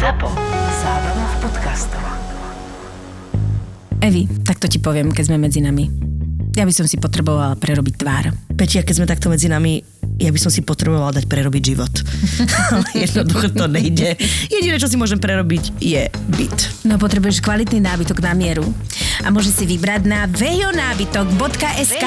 ZAPO. Zábrná v podcastov. Evi, tak to ti poviem, keď sme medzi nami. Ja by som si potrebovala prerobiť tvár. Peťa, keď sme takto medzi nami, ja by som si potrebovala dať prerobiť život. Ale jednoducho to nejde. Jediné, čo si môžem prerobiť, je byt. No potrebuješ kvalitný nábytok na mieru. A môže si vybrať na vejonábytok.sk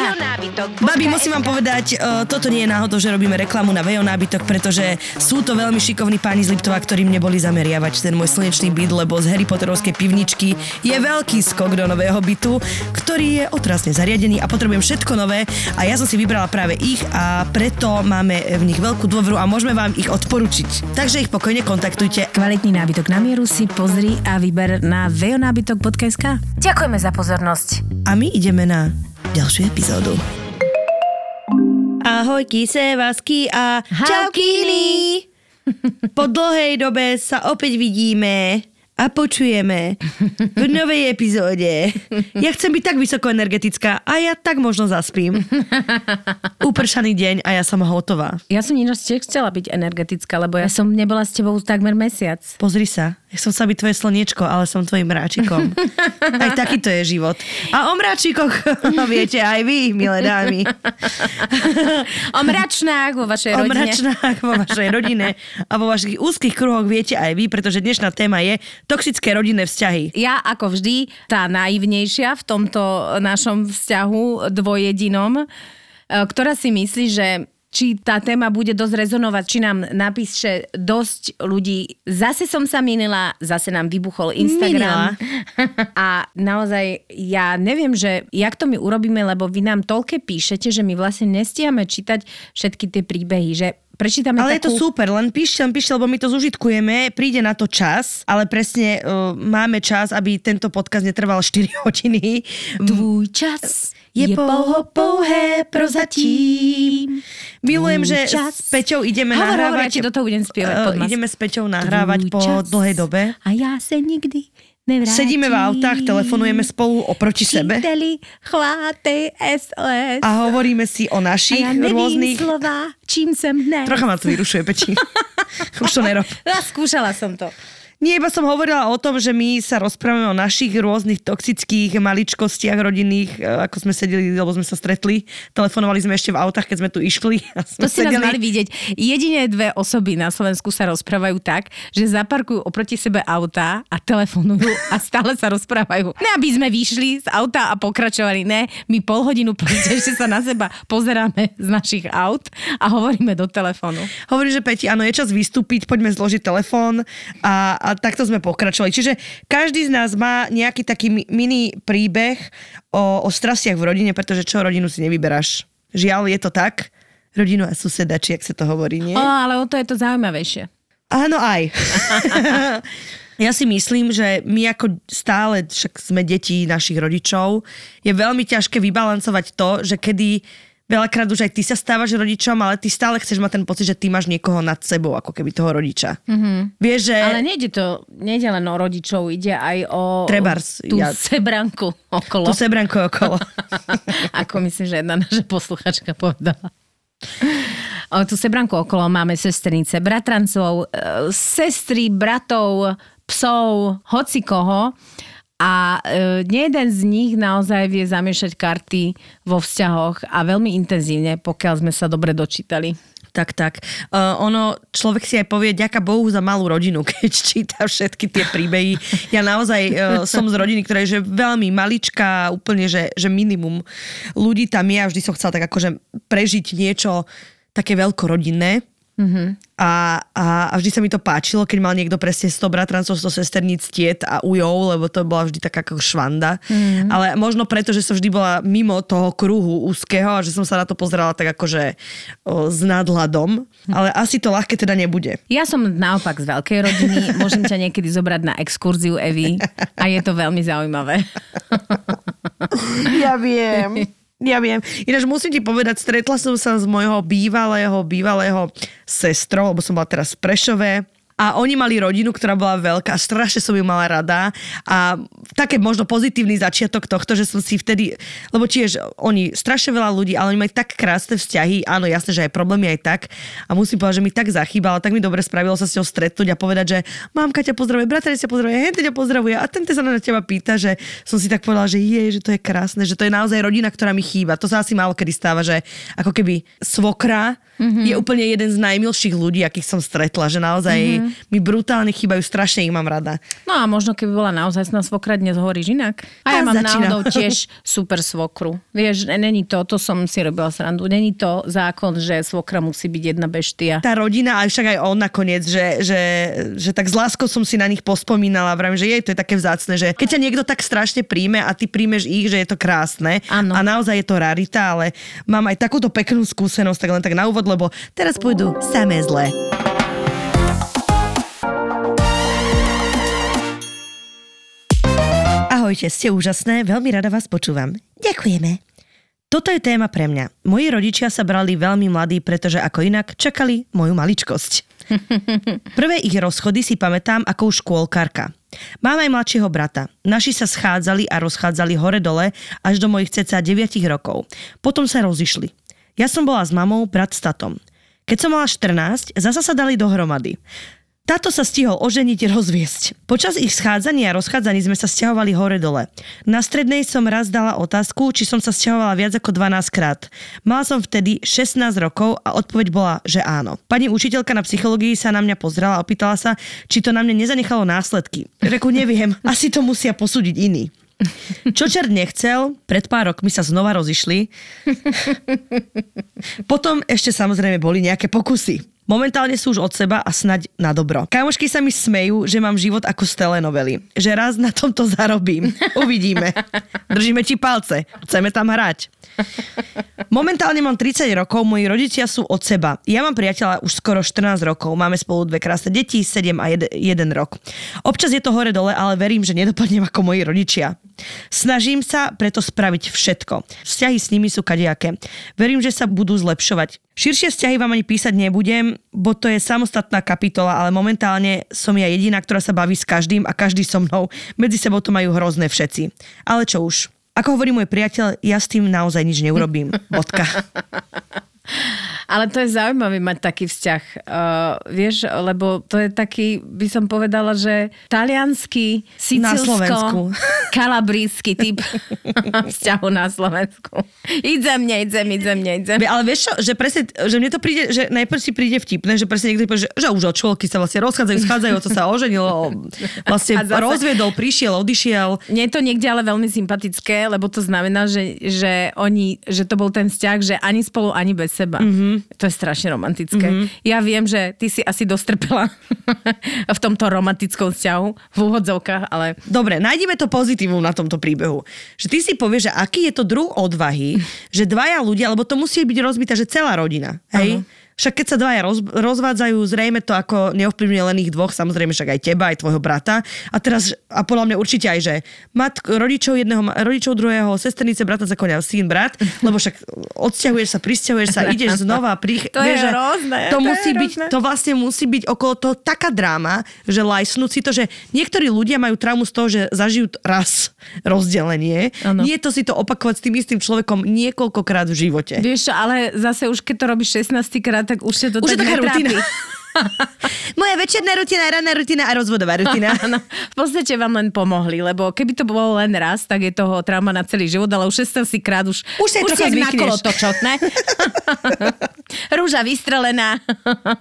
Babi, musím vám povedať, uh, toto nie je náhodou, že robíme reklamu na Vejo nábytok, pretože sú to veľmi šikovní páni z Liptova, ktorým neboli zameriavať ten môj slnečný byt, lebo z Harry Potterovskej pivničky je veľký skok do nového bytu, ktorý je otrasne zariadený a potrebujem všetko nové a ja som si vybrala práve ich a preto máme v nich veľkú dôveru a môžeme vám ich odporučiť. Takže ich pokojne kontaktujte. Kvalitný nábytok na mieru si pozri a vyber na vejonábytok.sk Ďakujeme za pozornosť. A my ideme na ďalšiu epizódu. Ahojky, sevasky a čaukiny! Po dlhej dobe sa opäť vidíme a počujeme v novej epizóde. Ja chcem byť tak vysoko energetická a ja tak možno zaspím. Upršaný deň a ja som hotová. Ja som ináč tiež chcela byť energetická, lebo ja som nebola s tebou takmer mesiac. Pozri sa, ja som sa byť tvoje slniečko, ale som tvojim mráčikom. Aj takýto je život. A o mráčikoch viete aj vy, milé dámy. O mračnách vo vašej O rodine. mračnách vo vašej rodine a vo vašich úzkých kruhoch viete aj vy, pretože dnešná téma je toxické rodinné vzťahy. Ja ako vždy, tá naivnejšia v tomto našom vzťahu dvojedinom, e, ktorá si myslí, že či tá téma bude dosť rezonovať, či nám napíše dosť ľudí. Zase som sa minila, zase nám vybuchol Instagram. A naozaj ja neviem, že jak to my urobíme, lebo vy nám toľké píšete, že my vlastne nestíhame čítať všetky tie príbehy, že prečítame Ale je takú... to super, len píšte, len píšte, lebo my to zužitkujeme, príde na to čas, ale presne uh, máme čas, aby tento podcast netrval 4 hodiny. Tvůj čas je pouho pouhé prozatím. Milujem, že čas. s Peťou ideme Hovor, hovor, ja nahrávať. do toho budem spievať eh, pod mas. ideme s Peťou nahrávať Tvůj po čas dlhej dobe. A já se nikdy nevrátím. Sedíme v autách, telefonujeme spolu oproti sebe SOS. a hovoríme si o a našich já nevím rôznych... slova, čím jsem dnes. Trocha ma to vyrušuje, Peti. Už to nerob. Ja, skúšala som to. Nie, iba som hovorila o tom, že my sa rozprávame o našich rôznych toxických maličkostiach rodinných, e, ako sme sedeli, lebo sme sa stretli. Telefonovali sme ešte v autách, keď sme tu išli. A sme To ste nás sedeli. mali vidieť. Jedine dve osoby na Slovensku sa rozprávajú tak, že zaparkujú oproti sebe autá a telefonujú a stále sa rozprávajú. Ne, aby sme vyšli z auta a pokračovali. Ne, my pol hodinu proste ešte sa na seba pozeráme z našich aut a hovoríme do telefónu. Hovorí, že Peti, áno, je čas vystúpiť, poďme zložiť telefón a, a takto sme pokračovali. Čiže každý z nás má nejaký taký mi- mini príbeh o, o strastiach v rodine, pretože čo rodinu si nevyberáš. Žiaľ, je to tak. Rodinu a suseda, či ak sa to hovorí, nie? O, ale o to je to zaujímavejšie. Áno, aj. ja si myslím, že my ako stále, však sme deti našich rodičov, je veľmi ťažké vybalancovať to, že kedy veľakrát už aj ty sa stávaš rodičom, ale ty stále chceš mať ten pocit, že ty máš niekoho nad sebou, ako keby toho rodiča. Mm-hmm. Vieš, že... Ale nejde to, nejde len o rodičov, ide aj o Trebárs, tú ja- sebranku okolo. Tu sebranko okolo. Ako myslím, že jedna naša posluchačka povedala. O tú sebranku okolo máme sestrnice, bratrancov, e, sestry, bratov, psov, hoci koho. A e, jeden z nich naozaj vie zamiešať karty vo vzťahoch a veľmi intenzívne, pokiaľ sme sa dobre dočítali. Tak, tak. Uh, ono, človek si aj povie, ďaká Bohu za malú rodinu, keď číta všetky tie príbehy. Ja naozaj uh, som z rodiny, ktorá je že veľmi maličká, úplne, že, že minimum ľudí tam je a vždy som chcela tak akože prežiť niečo také veľkorodinné. Mm-hmm. A, a, a vždy sa mi to páčilo, keď mal niekto presne 100 bratrancov, 100 sesterníc, tiet a ujov, lebo to bola vždy taká ako švanda. Mm-hmm. Ale možno preto, že som vždy bola mimo toho kruhu úzkeho a že som sa na to pozerala tak akože o, s nadhľadom. Ale asi to ľahké teda nebude. Ja som naopak z veľkej rodiny, môžem ťa niekedy zobrať na exkurziu Evy a je to veľmi zaujímavé. Ja viem. Ja viem. Ináč musím ti povedať, stretla som sa s mojho bývalého, bývalého sestrou, lebo som bola teraz v Prešove a oni mali rodinu, ktorá bola veľká, strašne som ju mala rada a také možno pozitívny začiatok tohto, že som si vtedy, lebo tiež oni strašne veľa ľudí, ale oni majú tak krásne vzťahy, áno, jasné, že aj problémy aj tak a musím povedať, že mi tak zachýbalo, tak mi dobre spravilo sa s ňou stretnúť a povedať, že mamka ťa pozdravuje, bratranec ťa pozdravuje, hen ťa pozdravuje a ten sa na teba pýta, že som si tak povedala, že je, že to je krásne, že to je naozaj rodina, ktorá mi chýba. To sa asi málo kedy stáva, že ako keby svokra mm-hmm. je úplne jeden z najmilších ľudí, akých som stretla, že naozaj mm-hmm. Mi brutálne chýbajú, strašne ich mám rada. No a možno keby bola naozaj sná svokra, dnes hovoríš inak. A ja mám začína. náhodou tiež super svokru. Vieš, není to, to som si robila srandu, není to zákon, že svokra musí byť jedna beštia. Tá rodina, a však aj on nakoniec, že, že, že tak s láskou som si na nich pospomínala, vravím, že jej to je také vzácne, že keď ťa niekto tak strašne príjme a ty príjmeš ich, že je to krásne Áno. a naozaj je to rarita, ale mám aj takúto peknú skúsenosť, tak len tak na úvod, lebo teraz pôjdu samé zlé. Ahojte, ste úžasné, veľmi rada vás počúvam. Ďakujeme. Toto je téma pre mňa. Moji rodičia sa brali veľmi mladí, pretože ako inak čakali moju maličkosť. Prvé ich rozchody si pamätám ako škôlkarka. Mám aj mladšieho brata. Naši sa schádzali a rozchádzali hore-dole až do mojich ceca 9 rokov. Potom sa rozišli. Ja som bola s mamou, brat s tatom. Keď som mala 14, zasa sa dali dohromady. Táto sa stihol oženiť, rozviesť. Počas ich schádzania a rozchádzaní sme sa stiahovali hore-dole. Na strednej som raz dala otázku, či som sa stiahovala viac ako 12 krát. Mala som vtedy 16 rokov a odpoveď bola, že áno. Pani učiteľka na psychológii sa na mňa pozrela a opýtala sa, či to na mne nezanechalo následky. Reku, neviem, asi to musia posúdiť iní. Čo čert nechcel, pred pár rokmi sa znova rozišli. Potom ešte samozrejme boli nejaké pokusy. Momentálne sú už od seba a snaď na dobro. Kamošky sa mi smejú, že mám život ako z telenovely. Že raz na tomto zarobím. Uvidíme. Držíme ti palce. Chceme tam hrať. Momentálne mám 30 rokov, moji rodičia sú od seba. Ja mám priateľa už skoro 14 rokov, máme spolu dve krásne deti, 7 a 1 rok. Občas je to hore-dole, ale verím, že nedopadnem ako moji rodičia. Snažím sa preto spraviť všetko. Vzťahy s nimi sú kadejaké. Verím, že sa budú zlepšovať. Širšie vzťahy vám ani písať nebudem, bo to je samostatná kapitola, ale momentálne som ja jediná, ktorá sa baví s každým a každý so mnou. Medzi sebou to majú hrozné všetci. Ale čo už. Ako hovorí môj priateľ, ja s tým naozaj nič neurobím. Bodka. Ale to je zaujímavé mať taký vzťah, uh, vieš, lebo to je taký, by som povedala, že talianský, Na Slovensku. sicilsko, kalabrísky typ vzťahu na Slovensku. Idze mne, idze mne, idze mne, idze mne. Ale vieš čo, že presne, že mne to príde, že najprv si príde vtipné, že presne niekto povie, že, že už od školky sa vlastne rozchádzajú, schádzajú, to sa oženilo, vlastne zase- rozviedol, prišiel, odišiel. Mne je to niekde ale veľmi sympatické, lebo to znamená, že, že oni, že to bol ten vzťah, že ani spolu, ani bez seba. Mm-hmm. To je strašne romantické. Mm-hmm. Ja viem, že ty si asi dostrpela v tomto romantickom vzťahu, v úvodzovkách, ale Dobre, nájdeme to pozitívum na tomto príbehu. Že ty si povieš, že aký je to druh odvahy, že dvaja ľudia, lebo to musí byť rozbitá, že celá rodina, hej? Však keď sa dvaja roz, rozvádzajú, zrejme to ako neovplyvňuje len ich dvoch, samozrejme však aj teba, aj tvojho brata. A teraz, a podľa mňa určite aj, že mat, rodičov jedného, rodičov druhého, sesternice, brata za konia, syn, brat, lebo však odsťahuješ sa, prisťahuješ sa, ideš znova, pri, To je že hrozné, To, to je musí byť, hrozné. to vlastne musí byť okolo toho taká dráma, že lajsnúť si to, že niektorí ľudia majú traumu z toho, že zažijú raz rozdelenie. Áno. Nie je to si to opakovať s tým istým človekom niekoľkokrát v živote. vieš ale zase už keď to robíš 16 krát, tak už sa to Už je tak taká netrápi. rutina. Moja večerná rutina, ranná rutina a rozvodová rutina. Áno, v podstate vám len pomohli, lebo keby to bolo len raz, tak je toho trauma na celý život, ale už 16 krát už, Už trocha si na zvykneš. kolotočok, ne? Rúža vystrelená,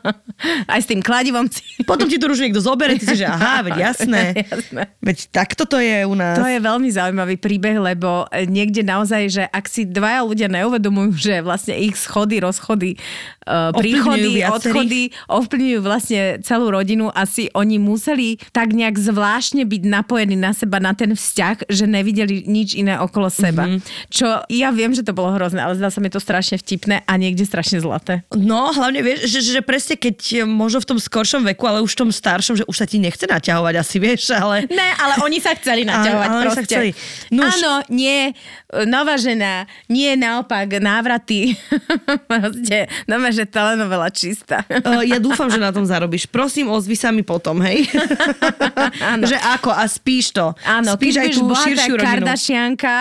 aj s tým kladivom. Potom ti to už niekto zoberie, ty si, že aha, veď jasné. Jasné. Veď takto to je u nás. To je veľmi zaujímavý príbeh, lebo e, niekde naozaj, že ak si dvaja ľudia neuvedomujú, že vlastne ich schody, rozchody, Ovplyvňujú príchody, viacerých. odchody ovplyvňujú vlastne celú rodinu, asi oni museli tak nejak zvláštne byť napojení na seba, na ten vzťah, že nevideli nič iné okolo seba. Mhm. Mm-hmm. Čo ja viem, že to bolo hrozné, ale zdá sa mi to strašne vtipné a niekde strašne zlaté. Zlaté. No, hlavne vieš, že, že presne keď možno v tom skoršom veku, ale už v tom staršom, že už sa ti nechce naťahovať asi, vieš, ale... Ne, ale oni sa chceli naťahovať Ale- ale oni sa proste. chceli. Nuž. Áno, nie, nová žena, nie naopak, návraty. proste, no že telenovela čistá. Uh, ja dúfam, že na tom zarobíš. Prosím, ozvi sa mi potom, hej? Že ako? A spíš to. Áno, spíš aj tú širšiu rodinu. Kardashianka,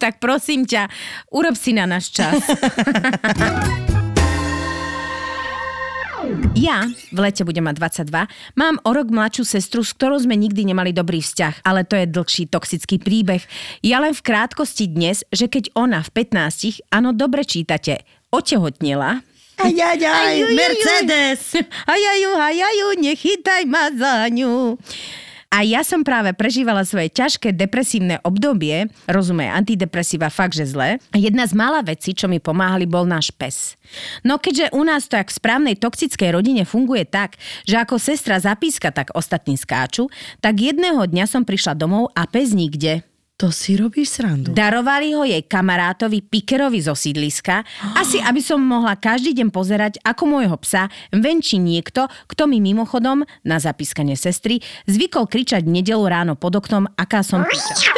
tak prosím ťa, urob si na náš čas. Ja v lete budem mať 22, mám o rok mladšiu sestru, s ktorou sme nikdy nemali dobrý vzťah, ale to je dlhší toxický príbeh. Ja len v krátkosti dnes, že keď ona v 15, áno, dobre čítate, otehotnela, Aj, aj, aj, Ajujujuj. Mercedes. Ajaju, ajaju, nechytaj ma za ňu. A ja som práve prežívala svoje ťažké depresívne obdobie, rozumie, antidepresíva fakt, že zle. Jedna z mála vecí, čo mi pomáhali, bol náš pes. No keďže u nás to jak v správnej toxickej rodine funguje tak, že ako sestra zapíska, tak ostatní skáču, tak jedného dňa som prišla domov a pes nikde. To si robíš srandu. Darovali ho jej kamarátovi Pikerovi zo sídliska, asi aby som mohla každý deň pozerať, ako môjho psa venčí niekto, kto mi mimochodom na zapískanie sestry zvykol kričať nedelu ráno pod oknom, aká som piča.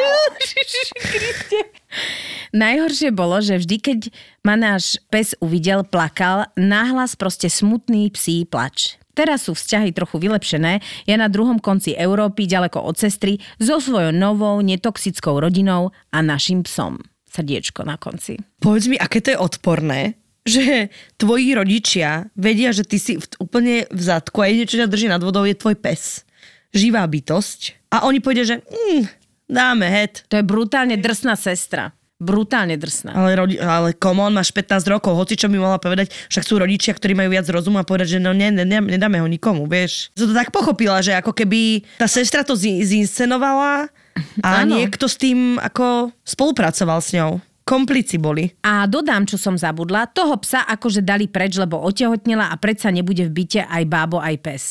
Najhoršie bolo, že vždy, keď ma náš pes uvidel, plakal, náhlas proste smutný psí plač. Teraz sú vzťahy trochu vylepšené, ja na druhom konci Európy, ďaleko od sestry, so svojou novou, netoxickou rodinou a našim psom. Srdiečko na konci. Povedz mi, aké to je odporné, že tvoji rodičia vedia, že ty si v, úplne v zadku a jediné, čo ťa drží nad vodou, je tvoj pes. Živá bytosť. A oni povedia, že mm, dáme head. To je brutálne drsná sestra. Brutálne drsná. Ale, rodi- ale come on, máš 15 rokov, hoci čo by mohla povedať, však sú rodičia, ktorí majú viac rozumu a povedať, že no ne, ne, ne, nedáme ho nikomu, vieš. Som to tak pochopila, že ako keby tá sestra to zi- zinscenovala a Áno. niekto s tým ako spolupracoval s ňou. Komplici boli. A dodám, čo som zabudla, toho psa akože dali preč, lebo otehotnela a predsa nebude v byte aj bábo, aj pes.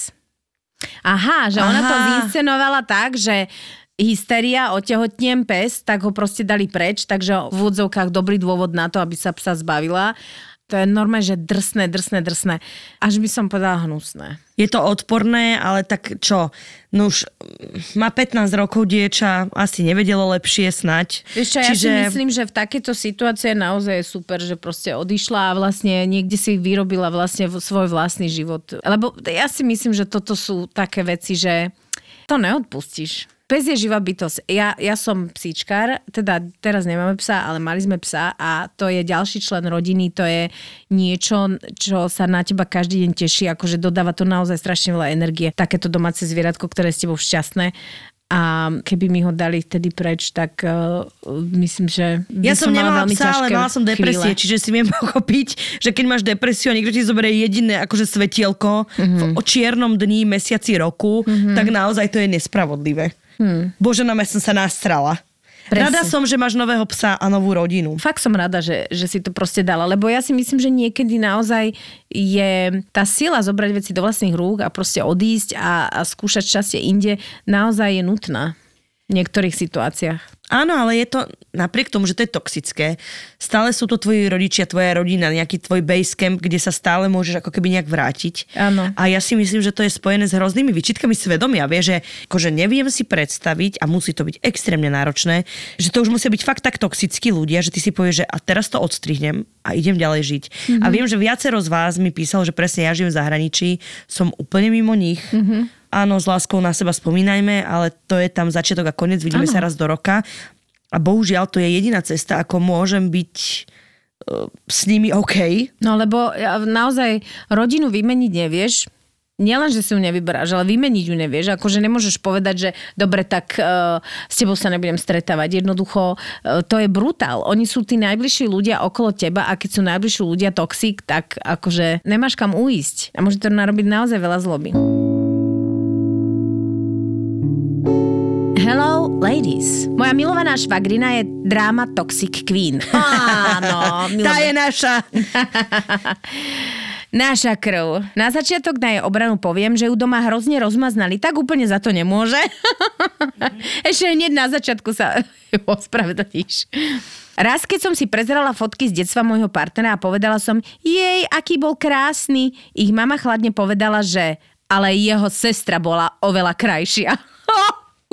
Aha, že ona Aha. to zinscenovala tak, že hysteria, otehotnem pes, tak ho proste dali preč, takže v úvodzovkách dobrý dôvod na to, aby sa psa zbavila. To je normálne, že drsné, drsné, drsné. Až by som povedala hnusné. Je to odporné, ale tak čo? No už má 15 rokov dieča, asi nevedelo lepšie snať. Vieš čo, ja si myslím, že v takejto situácii je naozaj super, že proste odišla a vlastne niekde si vyrobila vlastne svoj vlastný život. Lebo ja si myslím, že toto sú také veci, že to neodpustíš. Pes je živá bytosť. Ja, ja som psíčkar, teda teraz nemáme psa, ale mali sme psa a to je ďalší člen rodiny, to je niečo, čo sa na teba každý deň teší, akože dodáva to naozaj strašne veľa energie. Takéto domáce zvieratko, ktoré je s tebou šťastné. A keby mi ho dali vtedy preč, tak uh, myslím, že Ja som, mala nemala veľmi psa, ale mala som depresie, chvíle. čiže si viem pochopiť, že keď máš depresiu a niekto ti zoberie jediné akože svetielko Mhm. mm-hmm. v o čiernom dni, mesiaci, roku, mm-hmm. tak naozaj to je nespravodlivé. Mm. Bože, na som sa nastrala. Presne. Rada som, že máš nového psa a novú rodinu. Fakt som rada, že, že si to proste dala, lebo ja si myslím, že niekedy naozaj je tá sila zobrať veci do vlastných rúk a proste odísť a, a skúšať šťastie inde naozaj je nutná v niektorých situáciách. Áno, ale je to, napriek tomu, že to je toxické, stále sú to tvoji rodičia, tvoja rodina, nejaký tvoj base camp, kde sa stále môžeš ako keby nejak vrátiť. Áno. A ja si myslím, že to je spojené s hroznými výčitkami svedomia. Vieš, že akože neviem si predstaviť, a musí to byť extrémne náročné, že to už musia byť fakt tak toxickí ľudia, že ty si povieš, že a teraz to odstrihnem a idem ďalej žiť. Mm-hmm. A viem, že viacero z vás mi písalo, že presne ja žijem v zahraničí, som úplne mimo nich. Mm-hmm. Áno, s láskou na seba spomínajme, ale to je tam začiatok a koniec, vidíme Áno. sa raz do roka. A bohužiaľ, to je jediná cesta, ako môžem byť uh, s nimi OK. No lebo naozaj rodinu vymeniť nevieš, Nielen, že si ju nevyberáš, ale vymeniť ju nevieš. Akože nemôžeš povedať, že dobre, tak uh, s tebou sa nebudem stretávať. Jednoducho, uh, to je brutál. Oni sú tí najbližší ľudia okolo teba a keď sú najbližší ľudia toxik, tak akože nemáš kam uísť. A môže to narobiť naozaj veľa zloby. Ladies. Moja milovaná švagrina je dráma Toxic Queen. Áno, Tá je naša. Naša krv. Na začiatok na jej obranu poviem, že ju doma hrozne rozmaznali, tak úplne za to nemôže. Ešte hneď na začiatku sa ospravedlníš. Raz, keď som si prezerala fotky z detstva môjho partnera a povedala som, jej, aký bol krásny, ich mama chladne povedala, že ale jeho sestra bola oveľa krajšia.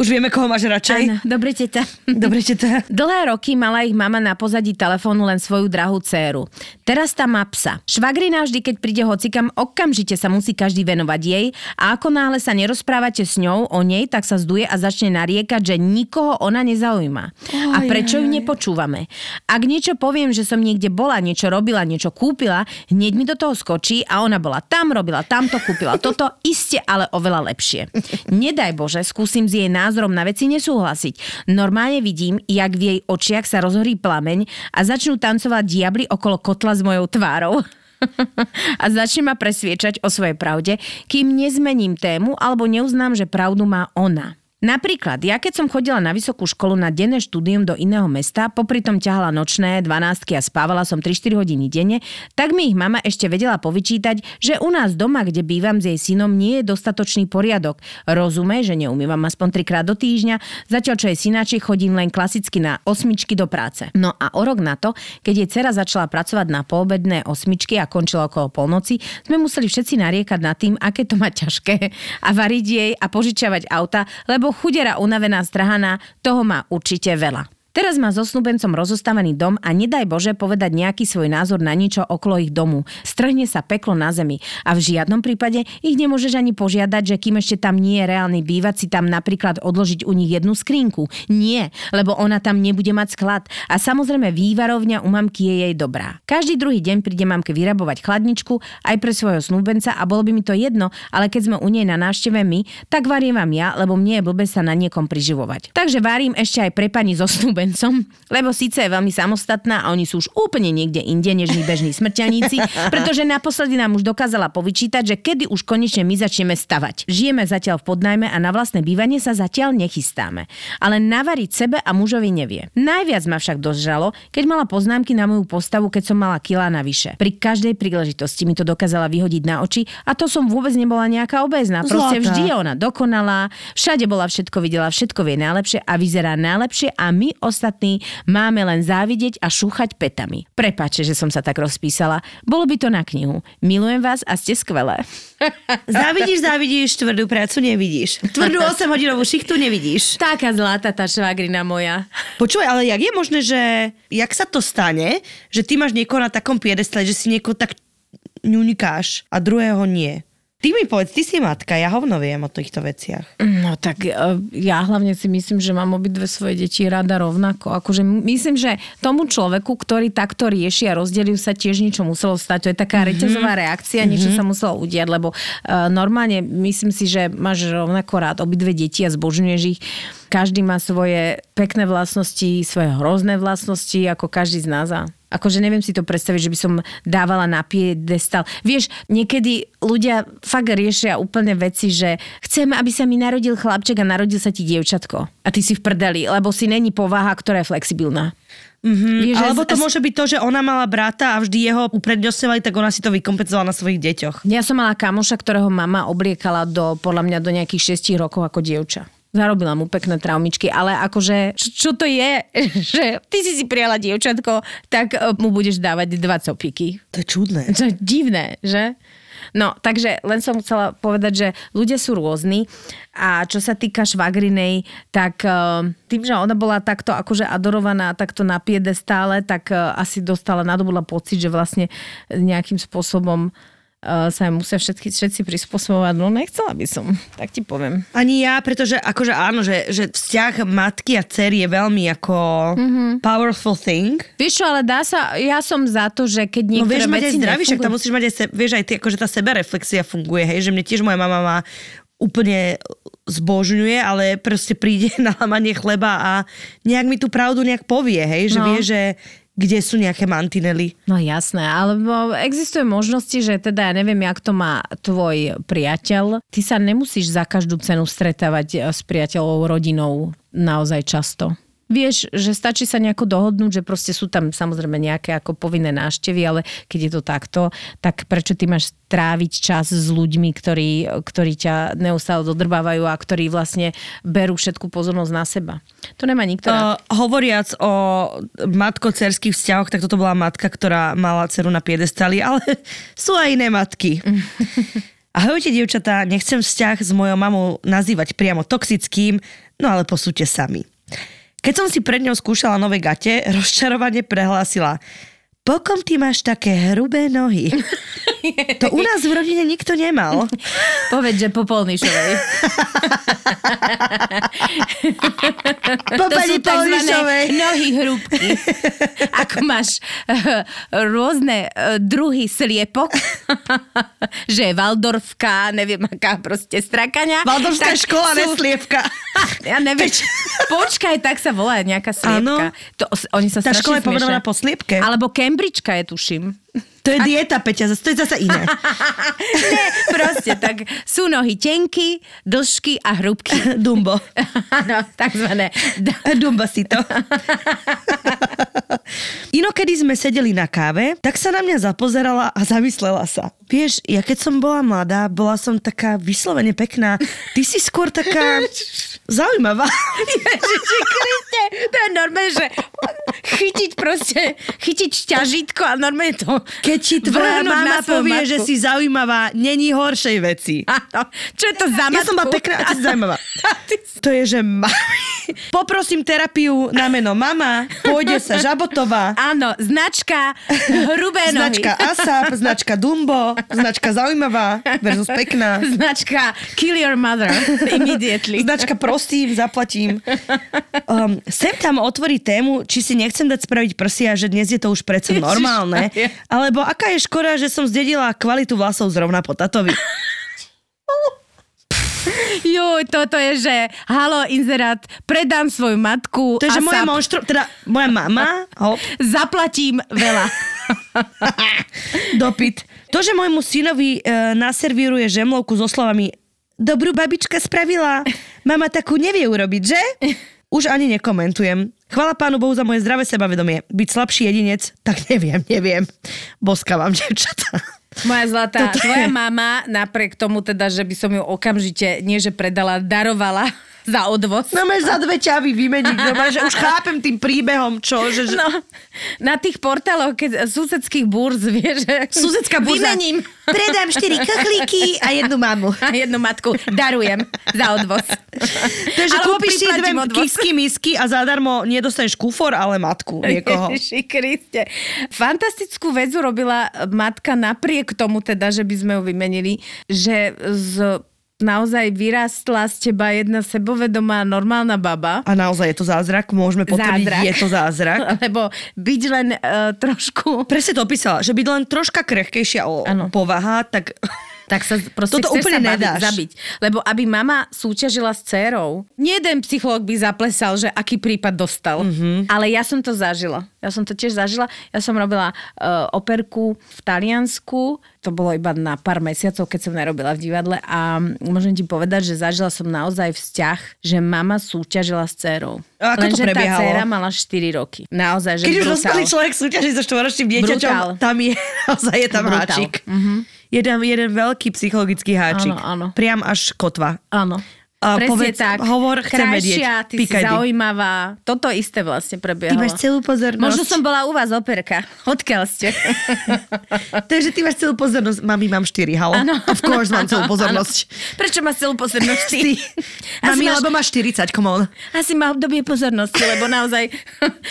Už vieme, koho máš radšej. Áno, dobre, teta. Dobre, teta. Dlhé roky mala ich mama na pozadí telefónu len svoju drahú dceru. Teraz tá má psa. Švagrina vždy, keď príde hocikam, okamžite sa musí každý venovať jej a ako náhle sa nerozprávate s ňou o nej, tak sa zduje a začne nariekať, že nikoho ona nezaujíma. A prečo ju nepočúvame? Ak niečo poviem, že som niekde bola, niečo robila, niečo kúpila, hneď mi do toho skočí a ona bola tam, robila tamto, kúpila toto, iste, ale oveľa lepšie. Nedaj Bože, skúsim z jej názorom na veci nesúhlasiť. Normálne vidím, jak v jej očiach sa rozhorí plameň a začnú tancovať diabli okolo kotla s mojou tvárou. a začne ma presviečať o svojej pravde, kým nezmením tému alebo neuznám, že pravdu má ona. Napríklad, ja keď som chodila na vysokú školu na denné štúdium do iného mesta, popri tom ťahala nočné, 12 a spávala som 3-4 hodiny denne, tak mi ich mama ešte vedela povyčítať, že u nás doma, kde bývam s jej synom, nie je dostatočný poriadok. Rozume, že neumývam aspoň trikrát do týždňa, zatiaľ čo jej synáči chodím len klasicky na osmičky do práce. No a o rok na to, keď jej dcera začala pracovať na poobedné osmičky a končila okolo polnoci, sme museli všetci nariekať nad tým, aké to má ťažké a variť jej a požičiavať auta, lebo chudera unavená strhaná, toho má určite veľa. Teraz má so snúbencom rozostávaný dom a nedaj Bože povedať nejaký svoj názor na niečo okolo ich domu. Strhne sa peklo na zemi a v žiadnom prípade ich nemôžeš ani požiadať, že kým ešte tam nie je reálny bývať, si tam napríklad odložiť u nich jednu skrinku. Nie, lebo ona tam nebude mať sklad. A samozrejme vývarovňa u mamky je jej dobrá. Každý druhý deň príde mamke vyrabovať chladničku aj pre svojho snúbenca a bolo by mi to jedno, ale keď sme u nej na návšteve my, tak varím vám ja, lebo mne je blbe sa na niekom priživovať. Takže varím ešte aj pre pani zo snúbenca snúbencom, lebo síce je veľmi samostatná a oni sú už úplne niekde inde, než my bežní smrťaníci, pretože naposledy nám už dokázala povyčítať, že kedy už konečne my začneme stavať. Žijeme zatiaľ v podnajme a na vlastné bývanie sa zatiaľ nechystáme. Ale navariť sebe a mužovi nevie. Najviac ma však dožalo, keď mala poznámky na moju postavu, keď som mala kila navyše. Pri každej príležitosti mi to dokázala vyhodiť na oči a to som vôbec nebola nejaká obézna. Proste Zlatá. vždy je ona dokonalá, všade bola všetko videla, všetko vie najlepšie a vyzerá najlepšie a my ostatní máme len závidieť a šúchať petami. Prepače, že som sa tak rozpísala. Bolo by to na knihu. Milujem vás a ste skvelé. Závidíš, závidíš, tvrdú prácu nevidíš. Tvrdú 8 hodinovú šichtu nevidíš. Taká zlatá tá švagrina moja. Počúvaj, ale jak je možné, že jak sa to stane, že ty máš niekoho na takom piedestale, že si niekoho tak ňuňkáš a druhého nie? Ty mi povedz, ty si matka, ja hovno viem o týchto veciach. No tak e, ja hlavne si myslím, že mám obidve svoje deti rada rovnako. Akože myslím, že tomu človeku, ktorý takto rieši a rozdelil sa tiež niečo muselo stať. To je taká mm-hmm. reťazová reakcia, niečo sa muselo udiať, lebo uh, normálne myslím si, že máš rovnako rád obidve deti a zbožňuješ ich. Každý má svoje pekné vlastnosti, svoje hrozné vlastnosti, ako každý z nás. A Akože neviem si to predstaviť, že by som dávala na piedestal. Vieš, niekedy ľudia fakt riešia úplne veci, že chcem, aby sa mi narodil chlapček a narodil sa ti dievčatko. A ty si v prdeli, lebo si není povaha, ktorá je flexibilná. Mm, Vieš, Alebo to z- môže byť to, že ona mala brata a vždy jeho uprednostňovali, tak ona si to vykompenzovala na svojich deťoch. Ja som mala kamoša, ktorého mama obliekala do, podľa mňa, do nejakých 6 rokov ako dievča. Zarobila mu pekné traumičky, ale akože, čo, to je, že ty si si prijala dievčatko, tak e, mu budeš dávať dva copíky. To je čudné. To je divné, že? No, takže len som chcela povedať, že ľudia sú rôzni a čo sa týka švagrinej, tak eh, tým, že ona bola takto akože adorovaná takto na piedestále, tak eh, asi dostala, nadobudla pocit, že vlastne nejakým spôsobom sa jej musia všetky, všetci prispôsobovať. No nechcela by som, tak ti poviem. Ani ja, pretože akože áno, že, že vzťah matky a dcery je veľmi ako mm-hmm. powerful thing. Vieš čo, ale dá sa, ja som za to, že keď No niektoré vieš mať aj veci zdravý, však tam musíš mať aj, se, vieš aj ty, akože tá sebereflexia funguje, hej, že mne tiež moja mama má úplne zbožňuje, ale proste príde na lamanie chleba a nejak mi tú pravdu nejak povie, hej, že No. vie, že kde sú nejaké mantinely. No jasné, alebo existuje možnosti, že teda ja neviem, jak to má tvoj priateľ. Ty sa nemusíš za každú cenu stretávať eh, s priateľovou rodinou naozaj často. Vieš, že stačí sa nejako dohodnúť, že proste sú tam samozrejme nejaké ako povinné návštevy, ale keď je to takto, tak prečo ty máš tráviť čas s ľuďmi, ktorí, ktorí ťa neustále dodrbávajú a ktorí vlastne berú všetku pozornosť na seba. To nemá nikto rád. Uh, hovoriac o matko-cerských vzťahoch, tak toto bola matka, ktorá mala dceru na piedestali, ale sú aj iné matky. Ahojte, dievčatá, nechcem vzťah s mojou mamou nazývať priamo toxickým, no ale posúďte sami. Keď som si pred ňou skúšala nové gate, rozčarovane prehlásila Pokom ty máš také hrubé nohy? To u nás v rodine nikto nemal. Povedz, že po Polnišovej. Po to pani Polnišovej. nohy hrúbky. Ako máš eh, rôzne eh, druhy sliepok, že je Valdorfka, neviem aká proste strakania. Valdorfská škola, sú- nesliepka. Ja neviem. Počkaj, tak sa volá nejaká sliepka. To, oni sa Tá škola je pomenovaná po sliepke. Alebo Cambridgeka je, tuším. To je dieta, Peťa, to je zase iné. Nie, proste tak. Sú nohy tenky, dlžky a hrubky. Dumbo. Áno, takzvané. Dumbo si to. Inokedy sme sedeli na káve, tak sa na mňa zapozerala a zamyslela sa. Vieš, ja keď som bola mladá, bola som taká vyslovene pekná. Ty si skôr taká zaujímavá. Ježiši Kriste, to je normálne, že chytiť proste, chytiť ťažítko a normálne to Keď ti tvoja mama povie, matku. že si zaujímavá, není horšej veci. Áno, čo je to za Ja som matku? pekná a ty si zaujímavá. Ty To je, že mami. Poprosím terapiu na meno mama, pôjde sa Žabotová, Áno, značka hrubé nohy. značka ASAP, značka Dumbo, značka zaujímavá versus pekná. Značka Kill Your Mother immediately. Značka prosím, zaplatím. Um, sem tam otvorí tému, či si nechcem dať spraviť prsia, že dnes je to už predsa normálne. Alebo aká je škoda, že som zdedila kvalitu vlasov zrovna po tatovi. Juj, toto je, že halo, inzerát, predám svoju matku To je, že moja monštru, teda moja mama, hop, zaplatím veľa. dopyt. To, že môjmu synovi e, naservíruje žemlovku so slovami Dobrú babička spravila, mama takú nevie urobiť, že? Už ani nekomentujem. Chvala pánu Bohu za moje zdravé sebavedomie. Byť slabší jedinec, tak neviem, neviem. Boska vám, devčatá. Moja zlatá, Toto tvoja je- mama, napriek tomu teda, že by som ju okamžite, nie že predala, darovala za odvoz. No máš za dve ťavy vymeniť, no máš, že už chápem tým príbehom, čo, že, že... No, na tých portáloch keď, susedských burz, vieš, že Susedská burza. vymením Predám štyri kachlíky a jednu mamu. a jednu matku darujem za odvoz. To je, že Alebo kúpiš si dve odvoz. kisky, misky a zadarmo nedostaneš kufor, ale matku niekoho. Ježiši Kriste. Fantastickú vec urobila matka napriek tomu teda, že by sme ju vymenili, že z naozaj vyrastla z teba jedna sebovedomá normálna baba. A naozaj je to zázrak, môžeme potvrdiť, Zázrak. je to zázrak. Lebo byť len uh, trošku... Presne to opísala, že byť len troška krehkejšia o, Áno. povaha, tak Tak sa proste Toto úplne sa baviť, zabiť. Lebo aby mama súťažila s dcérou, nie jeden psycholog by zaplesal, že aký prípad dostal. Mhm. Mm-hmm. Ale ja som to zažila. Ja som to tiež zažila. Ja som robila uh, operku v Taliansku. To bolo iba na pár mesiacov, keď som nerobila v divadle. A môžem ti povedať, že zažila som naozaj vzťah, že mama súťažila s dcérou. A ako to Lenže tá prebiehalo? dcéra mala 4 roky. Naozaj, že keď už brutál. dospelý človek súťaží so štvoročným dieťaťom, Brutál. tam je, naozaj je tam Brutál. háčik. Jeden, jeden veľký psychologický háčik. Áno, áno. Priam až kotva. Áno. A Presne povedz, tak. hovor, chcem vedieť. Krajšia, ty Pikaj si ty. zaujímavá. Toto isté vlastne Ty prebiehalo. máš celú pozornosť. Možno som bola u vás operka. Odkiaľ ste? Takže ty máš celú pozornosť. Mami, mám štyri, halo? Áno. Of course mám celú pozornosť. Áno. Prečo máš celú pozornosť ty? Ty. Mami, máš, lebo máš 40, come on. asi má obdobie pozornosti, lebo naozaj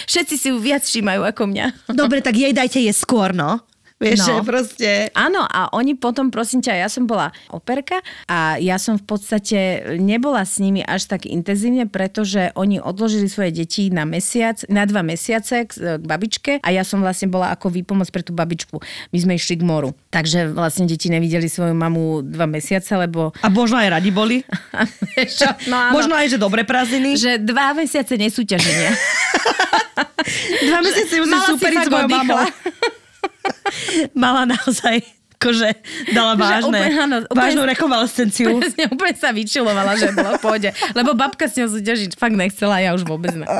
všetci si ju viac všímajú ako mňa. Dobre, tak jej dajte je skôr, no. Vieš, No. že proste... Áno, a oni potom, prosím ťa, ja som bola operka a ja som v podstate nebola s nimi až tak intenzívne, pretože oni odložili svoje deti na mesiac, na dva mesiace k, k babičke a ja som vlastne bola ako výpomoc pre tú babičku. My sme išli k moru. Takže vlastne deti nevideli svoju mamu dva mesiace, lebo... A možno aj radi boli. No áno, Možno aj, že dobre prázdniny. že dva mesiace nesúťaženia. Dva mesiace Mala si superiť s mojou mamou. Mala naozaj akože dala vážne, úplne, áno, úplne- vážnu rekonvalescenciu. Presne, úplne sa vyčilovala, že bola v pohode. Lebo babka s ňou súťažiť fakt nechcela, ja už vôbec ne.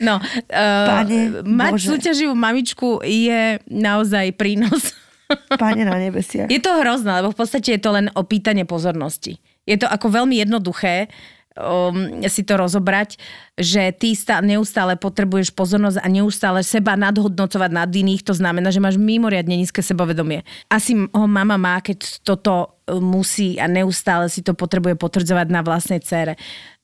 No, uh, Pane mať Bože. súťaživú mamičku je naozaj prínos. Páne na nebesiach. Je to hrozné, lebo v podstate je to len o pýtanie pozornosti. Je to ako veľmi jednoduché um, si to rozobrať, že ty stá, neustále potrebuješ pozornosť a neustále seba nadhodnocovať nad iných, to znamená, že máš mimoriadne nízke sebavedomie. Asi ho mama má, keď toto uh, musí a neustále si to potrebuje potvrdzovať na vlastnej cére.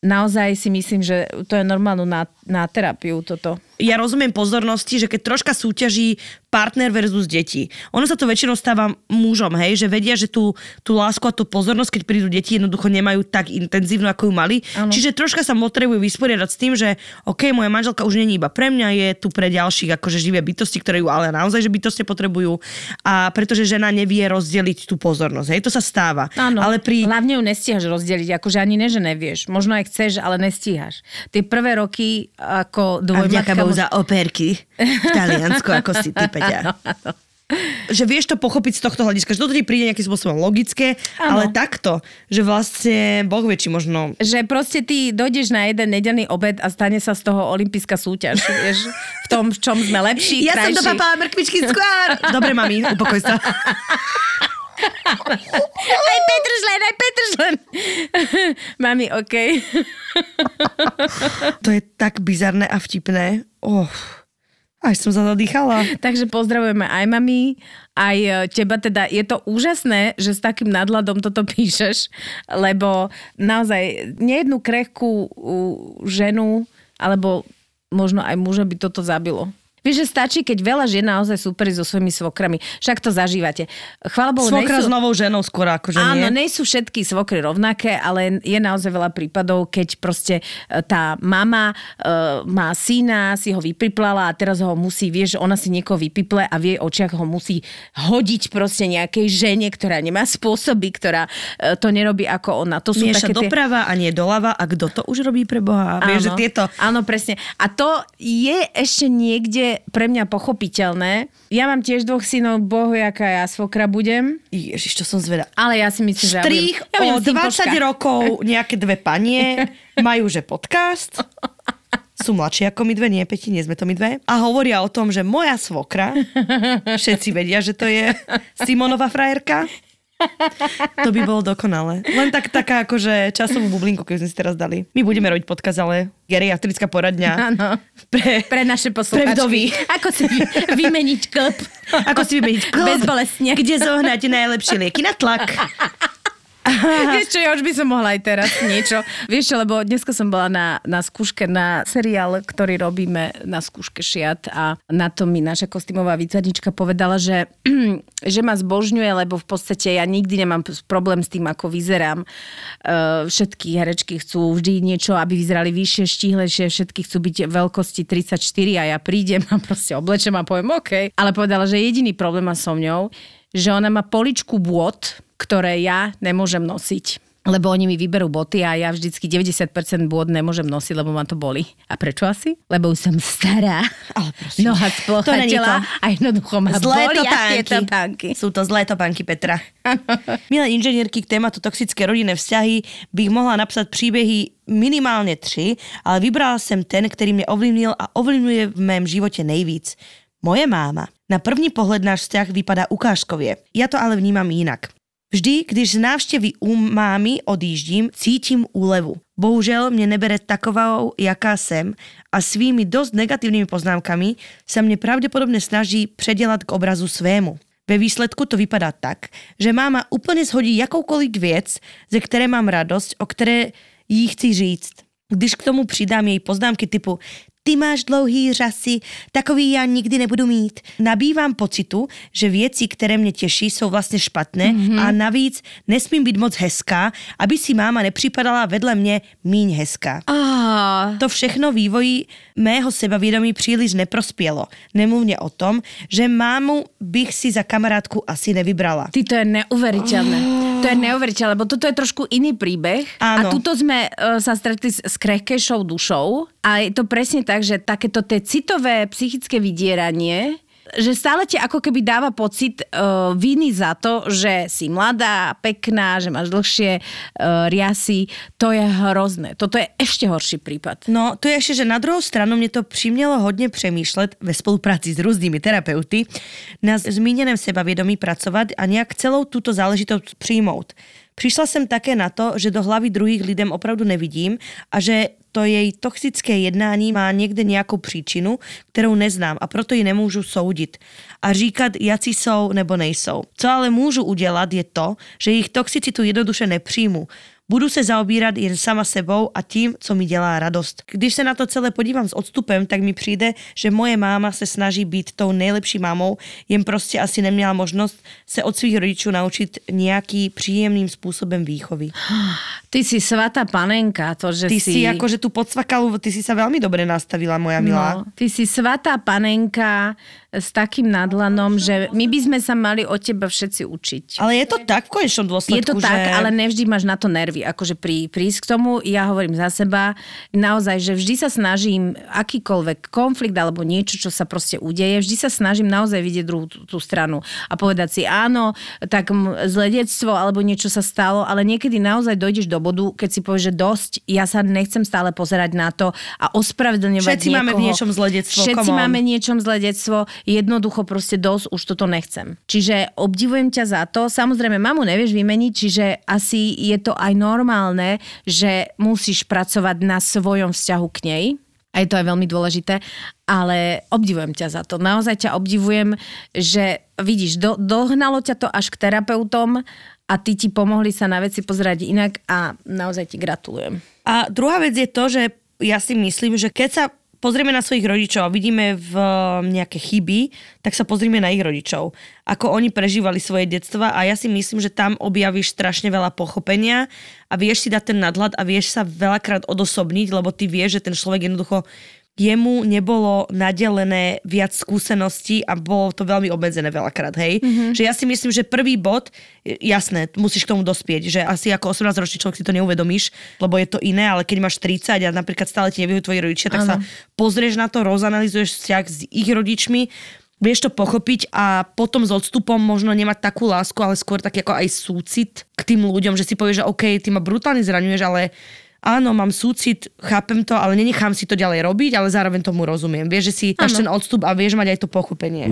Naozaj si myslím, že to je normálne na, na terapiu toto. ja rozumiem pozornosti, že keď troška súťaží partner versus deti. Ono sa to väčšinou stáva mužom, hej, že vedia, že tú, tú lásku a tú pozornosť, keď prídu deti, jednoducho nemajú tak intenzívnu, ako ju mali. Áno. Čiže troška sa potrebujú vysporiadať s tým, že OK, moja manželka už není iba pre mňa, je tu pre ďalších akože živé bytosti, ktoré ju ale naozaj že bytostne potrebujú. A pretože žena nevie rozdeliť tú pozornosť. Hej, to sa stáva. Áno, Ale pri... hlavne ju nestíhaš rozdeliť, akože ani ne, že nevieš. Možno aj chceš, ale nestíhaš. Tie prvé roky ako A dvojmatka... Bohu mož- za operky v Taliansku, ako si ty, Peťa. Že vieš to pochopiť z tohto hľadiska, že toto ti príde nejakým spôsobom logické, Áno. ale takto, že vlastne Boh vie, či možno... že proste ty dojdeš na jeden nedelný obed a stane sa z toho olympijská súťaž, vieš, v tom, v čom sme lepší, Ja som krajší. dopapala mrkvičky skôr. Dobre, mami, upokoj sa. Aj Petržlen, aj Petržlen. Mami, okej. To je tak bizarné a vtipné. Oh, až som sa zadýchala. Takže pozdravujeme aj mami, aj e, teba teda. Je to úžasné, že s takým nadladom toto píšeš, lebo naozaj nejednú krehkú ženu, alebo možno aj muža by toto zabilo. Vieš, že stačí, keď veľa žien naozaj súperi so svojimi svokrami. Však to zažívate. Chvála Bohu, Svokra s nejsú... novou ženou skôr akože Áno, nie. sú všetky svokry rovnaké, ale je naozaj veľa prípadov, keď proste e, tá mama uh, má syna, si ho vypiplala a teraz ho musí, vieš, ona si niekoho vypiple a v jej očiach ho musí hodiť proste nejakej žene, ktorá nemá spôsoby, ktorá uh, to nerobí ako ona. To sú Mieša také tie... doprava a nie doľava. A kto to už robí pre Boha? Vieš, že tieto... Áno, presne. A to je ešte niekde pre mňa pochopiteľné. Ja mám tiež dvoch synov, bohu, aká ja svokra budem. Ježiš, čo som zvedá. Ale ja si myslím, že ja budem, ja budem o s tým 20 počkať. rokov, nejaké dve panie, majú že podcast, sú mladšie ako my dve, nie Peti, nie sme to my dve. A hovoria o tom, že moja svokra, všetci vedia, že to je Simonová frajerka, to by bolo dokonalé. Len tak, taká akože časovú bublinku, keby sme si teraz dali. My budeme robiť podcast, ale geriatrická poradňa. Áno. Pre, Pre naše Pre posluchačky. vdovy. Ako si vy- vymeniť klb. Ako si vymeniť klop, Bezbolestne. Kde zohnať najlepšie lieky na tlak. Vieš čo, ja už by som mohla aj teraz niečo. Vieš čo, lebo dneska som bola na, na skúške na seriál, ktorý robíme na skúške šiat a na to mi naša kostýmová výtvarnička povedala, že, že ma zbožňuje, lebo v podstate ja nikdy nemám problém s tým, ako vyzerám. Uh, všetky herečky chcú vždy niečo, aby vyzerali vyššie, štíhlejšie, všetky chcú byť veľkosti 34 a ja prídem a proste oblečem a poviem OK. Ale povedala, že jediný problém má so mňou, že ona má poličku bôd, ktoré ja nemôžem nosiť. Lebo oni mi vyberú boty a ja vždycky 90% bôd nemôžem nosiť, lebo ma to boli. A prečo asi? Lebo už som stará. Ale prosím, Noha to není splochatela to. a jednoducho ma Zlé bolia topánky. topánky. Sú to zlé topánky Petra. Milé inžinierky k tématu toxické rodinné vzťahy bych mohla napsat příběhy minimálně tři, ale vybrala jsem ten, který mě ovlivnil a ovlivňuje v mém životě nejvíc. Moje máma. Na první pohled náš vzťah vypadá ukážkově. Já to ale vnímám jinak. Vždy, když z návštěvy u mámy odjíždím, cítím úlevu. Bohužel mě nebere takovou, jaká jsem a svými dost negativními poznámkami sa mě pravděpodobně snaží předělat k obrazu svému. Ve výsledku to vypadá tak, že máma úplně shodí jakoukoliv věc, ze které mám radost, o které jí chci říct. Když k tomu přidám její poznámky typu ty máš dlouhý řasy, takový já nikdy nebudu mít. Nabývám pocitu, že věci, které mě těší, jsou vlastně špatné mm-hmm. a navíc nesmím být moc hezká, aby si máma nepřipadala vedle mě míň hezká. Á, To všechno vývoji mého sebavědomí příliš neprospělo. Nemluvně o tom, že mámu bych si za kamarátku asi nevybrala. Ty, to je neuveriteľné. To je neuveriteľné, lebo toto je trošku iný príbeh. Áno. A tuto sme uh, sa stretli s, s krehkejšou dušou. A je to presne tak, že takéto tie citové psychické vydieranie že stále ti ako keby dáva pocit uh, viny za to, že si mladá, pekná, že máš dlhšie uh, riasy. To je hrozné. Toto je ešte horší prípad. No, to je ešte, že na druhou stranu mne to přimělo hodně přemýšlet ve spolupráci s různými terapeuty na zmíněném sebavědomí pracovat a nějak celou tuto záležitost přijmout. Přišla jsem také na to, že do hlavy druhých lidem opravdu nevidím a že to jej toxické jednání má někde nějakou příčinu, kterou neznám a proto ji nemůžu soudit a říkat, jací jsou nebo nejsou. Co ale můžu udělat je to, že jejich toxicitu jednoduše nepřijmu. Budu se zaobírat jen sama sebou a tím, co mi dělá radost. Když se na to celé podívám s odstupem, tak mi přijde, že moje máma se snaží být tou nejlepší mámou, jen prostě asi neměla možnost se od svých rodičů naučit nějaký příjemným způsobem výchovy. Ty si svatá panenka, to, že Ty si... si akože tú podcvakalu, ty si sa veľmi dobre nastavila, moja milá. No, ty si svatá panenka s takým nadlanom, že my by sme sa mali od teba všetci učiť. Ale je to tak v konečnom dôsledku, Je to že... tak, ale nevždy máš na to nervy. Akože pri, prísť k tomu, ja hovorím za seba, naozaj, že vždy sa snažím akýkoľvek konflikt alebo niečo, čo sa proste udeje, vždy sa snažím naozaj vidieť druhú tú, tú stranu a povedať si áno, tak detstvo alebo niečo sa stalo, ale niekedy naozaj dojdeš do bodu, keď si povieš, že dosť, ja sa nechcem stále pozerať na to a ospravedlňovať Všetci niekoho. máme v niečom zlé detstvo, Všetci máme niečom zlé detstvo, jednoducho proste dosť, už toto nechcem. Čiže obdivujem ťa za to. Samozrejme, mamu nevieš vymeniť, čiže asi je to aj normálne, že musíš pracovať na svojom vzťahu k nej. A je to aj veľmi dôležité, ale obdivujem ťa za to. Naozaj ťa obdivujem, že vidíš, do, dohnalo ťa to až k terapeutom a ty ti pomohli sa na veci pozerať inak a naozaj ti gratulujem. A druhá vec je to, že ja si myslím, že keď sa pozrieme na svojich rodičov a vidíme v nejaké chyby, tak sa pozrieme na ich rodičov. Ako oni prežívali svoje detstva a ja si myslím, že tam objavíš strašne veľa pochopenia a vieš si dať ten nadhľad a vieš sa veľakrát odosobniť, lebo ty vieš, že ten človek jednoducho jemu nebolo nadelené viac skúseností a bolo to veľmi obmedzené veľakrát, hej. Mm-hmm. Že ja si myslím, že prvý bod, jasné, musíš k tomu dospieť, že asi ako 18-ročný človek si to neuvedomíš, lebo je to iné, ale keď máš 30 a napríklad stále ti nevyhujú tvoji rodičia, tak sa pozrieš na to, rozanalizuješ vzťah s ich rodičmi, vieš to pochopiť a potom s odstupom možno nemať takú lásku, ale skôr taký ako aj súcit k tým ľuďom, že si povieš, že OK, ty ma brutálne zraňuješ, ale áno, mám súcit, chápem to, ale nenechám si to ďalej robiť, ale zároveň tomu rozumiem. Vieš, že si dáš ten odstup a vieš mať aj to pochopenie.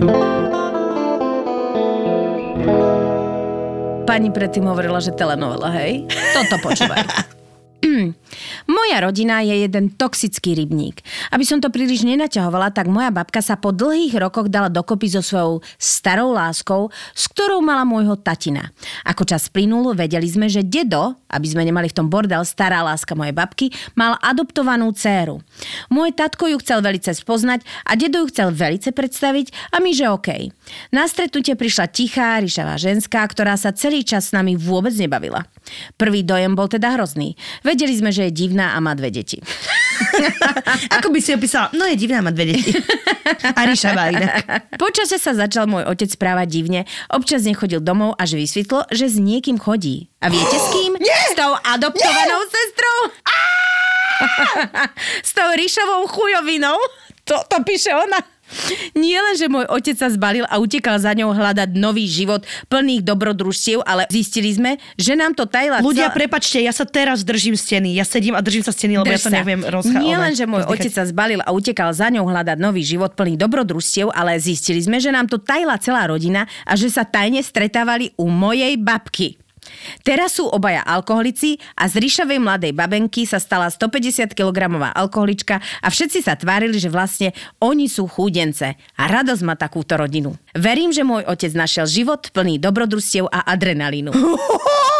Pani predtým hovorila, že telenovela, hej? Toto počúvaj. Moja rodina je jeden toxický rybník. Aby som to príliš nenaťahovala, tak moja babka sa po dlhých rokoch dala dokopy so svojou starou láskou, s ktorou mala môjho tatina. Ako čas plynul, vedeli sme, že dedo, aby sme nemali v tom bordel, stará láska mojej babky, mal adoptovanú dceru. Môj tatko ju chcel velice spoznať a dedo ju chcel velice predstaviť a my, že OK. Na stretnutie prišla tichá, ryšavá ženská, ktorá sa celý čas s nami vôbec nebavila. Prvý dojem bol teda hrozný. Vedeli sme, že je divná a má dve deti. Ako by si opísala? No je divná, má dve deti. A ríšavá inak. Počase sa začal môj otec správať divne, občas nechodil domov až vysvetlo, že s niekým chodí. A viete s kým? Nie! S tou adoptovanou sestrou. s tou ríšovou chujovinou. To, to píše ona. Nie len, že môj otec sa zbalil a utekal za ňou hľadať nový život plných dobrodružstiev, ale zistili sme, že nám to tajla... Ľudia, cel- prepačte, ja sa teraz držím steny. Ja sedím a držím sa steny, lebo ja Drž to sa. neviem rozchá- Nie len, že môj rozdýchať. otec sa zbalil a utekal za ňou hľadať nový život plný dobrodružstiev, ale zistili sme, že nám to tajila celá rodina a že sa tajne stretávali u mojej babky. Teraz sú obaja alkoholici a z ríšavej mladej babenky sa stala 150 kg alkoholička a všetci sa tvárili, že vlastne oni sú chúdence a radosť má takúto rodinu. Verím, že môj otec našiel život plný dobrodružstiev a adrenalínu.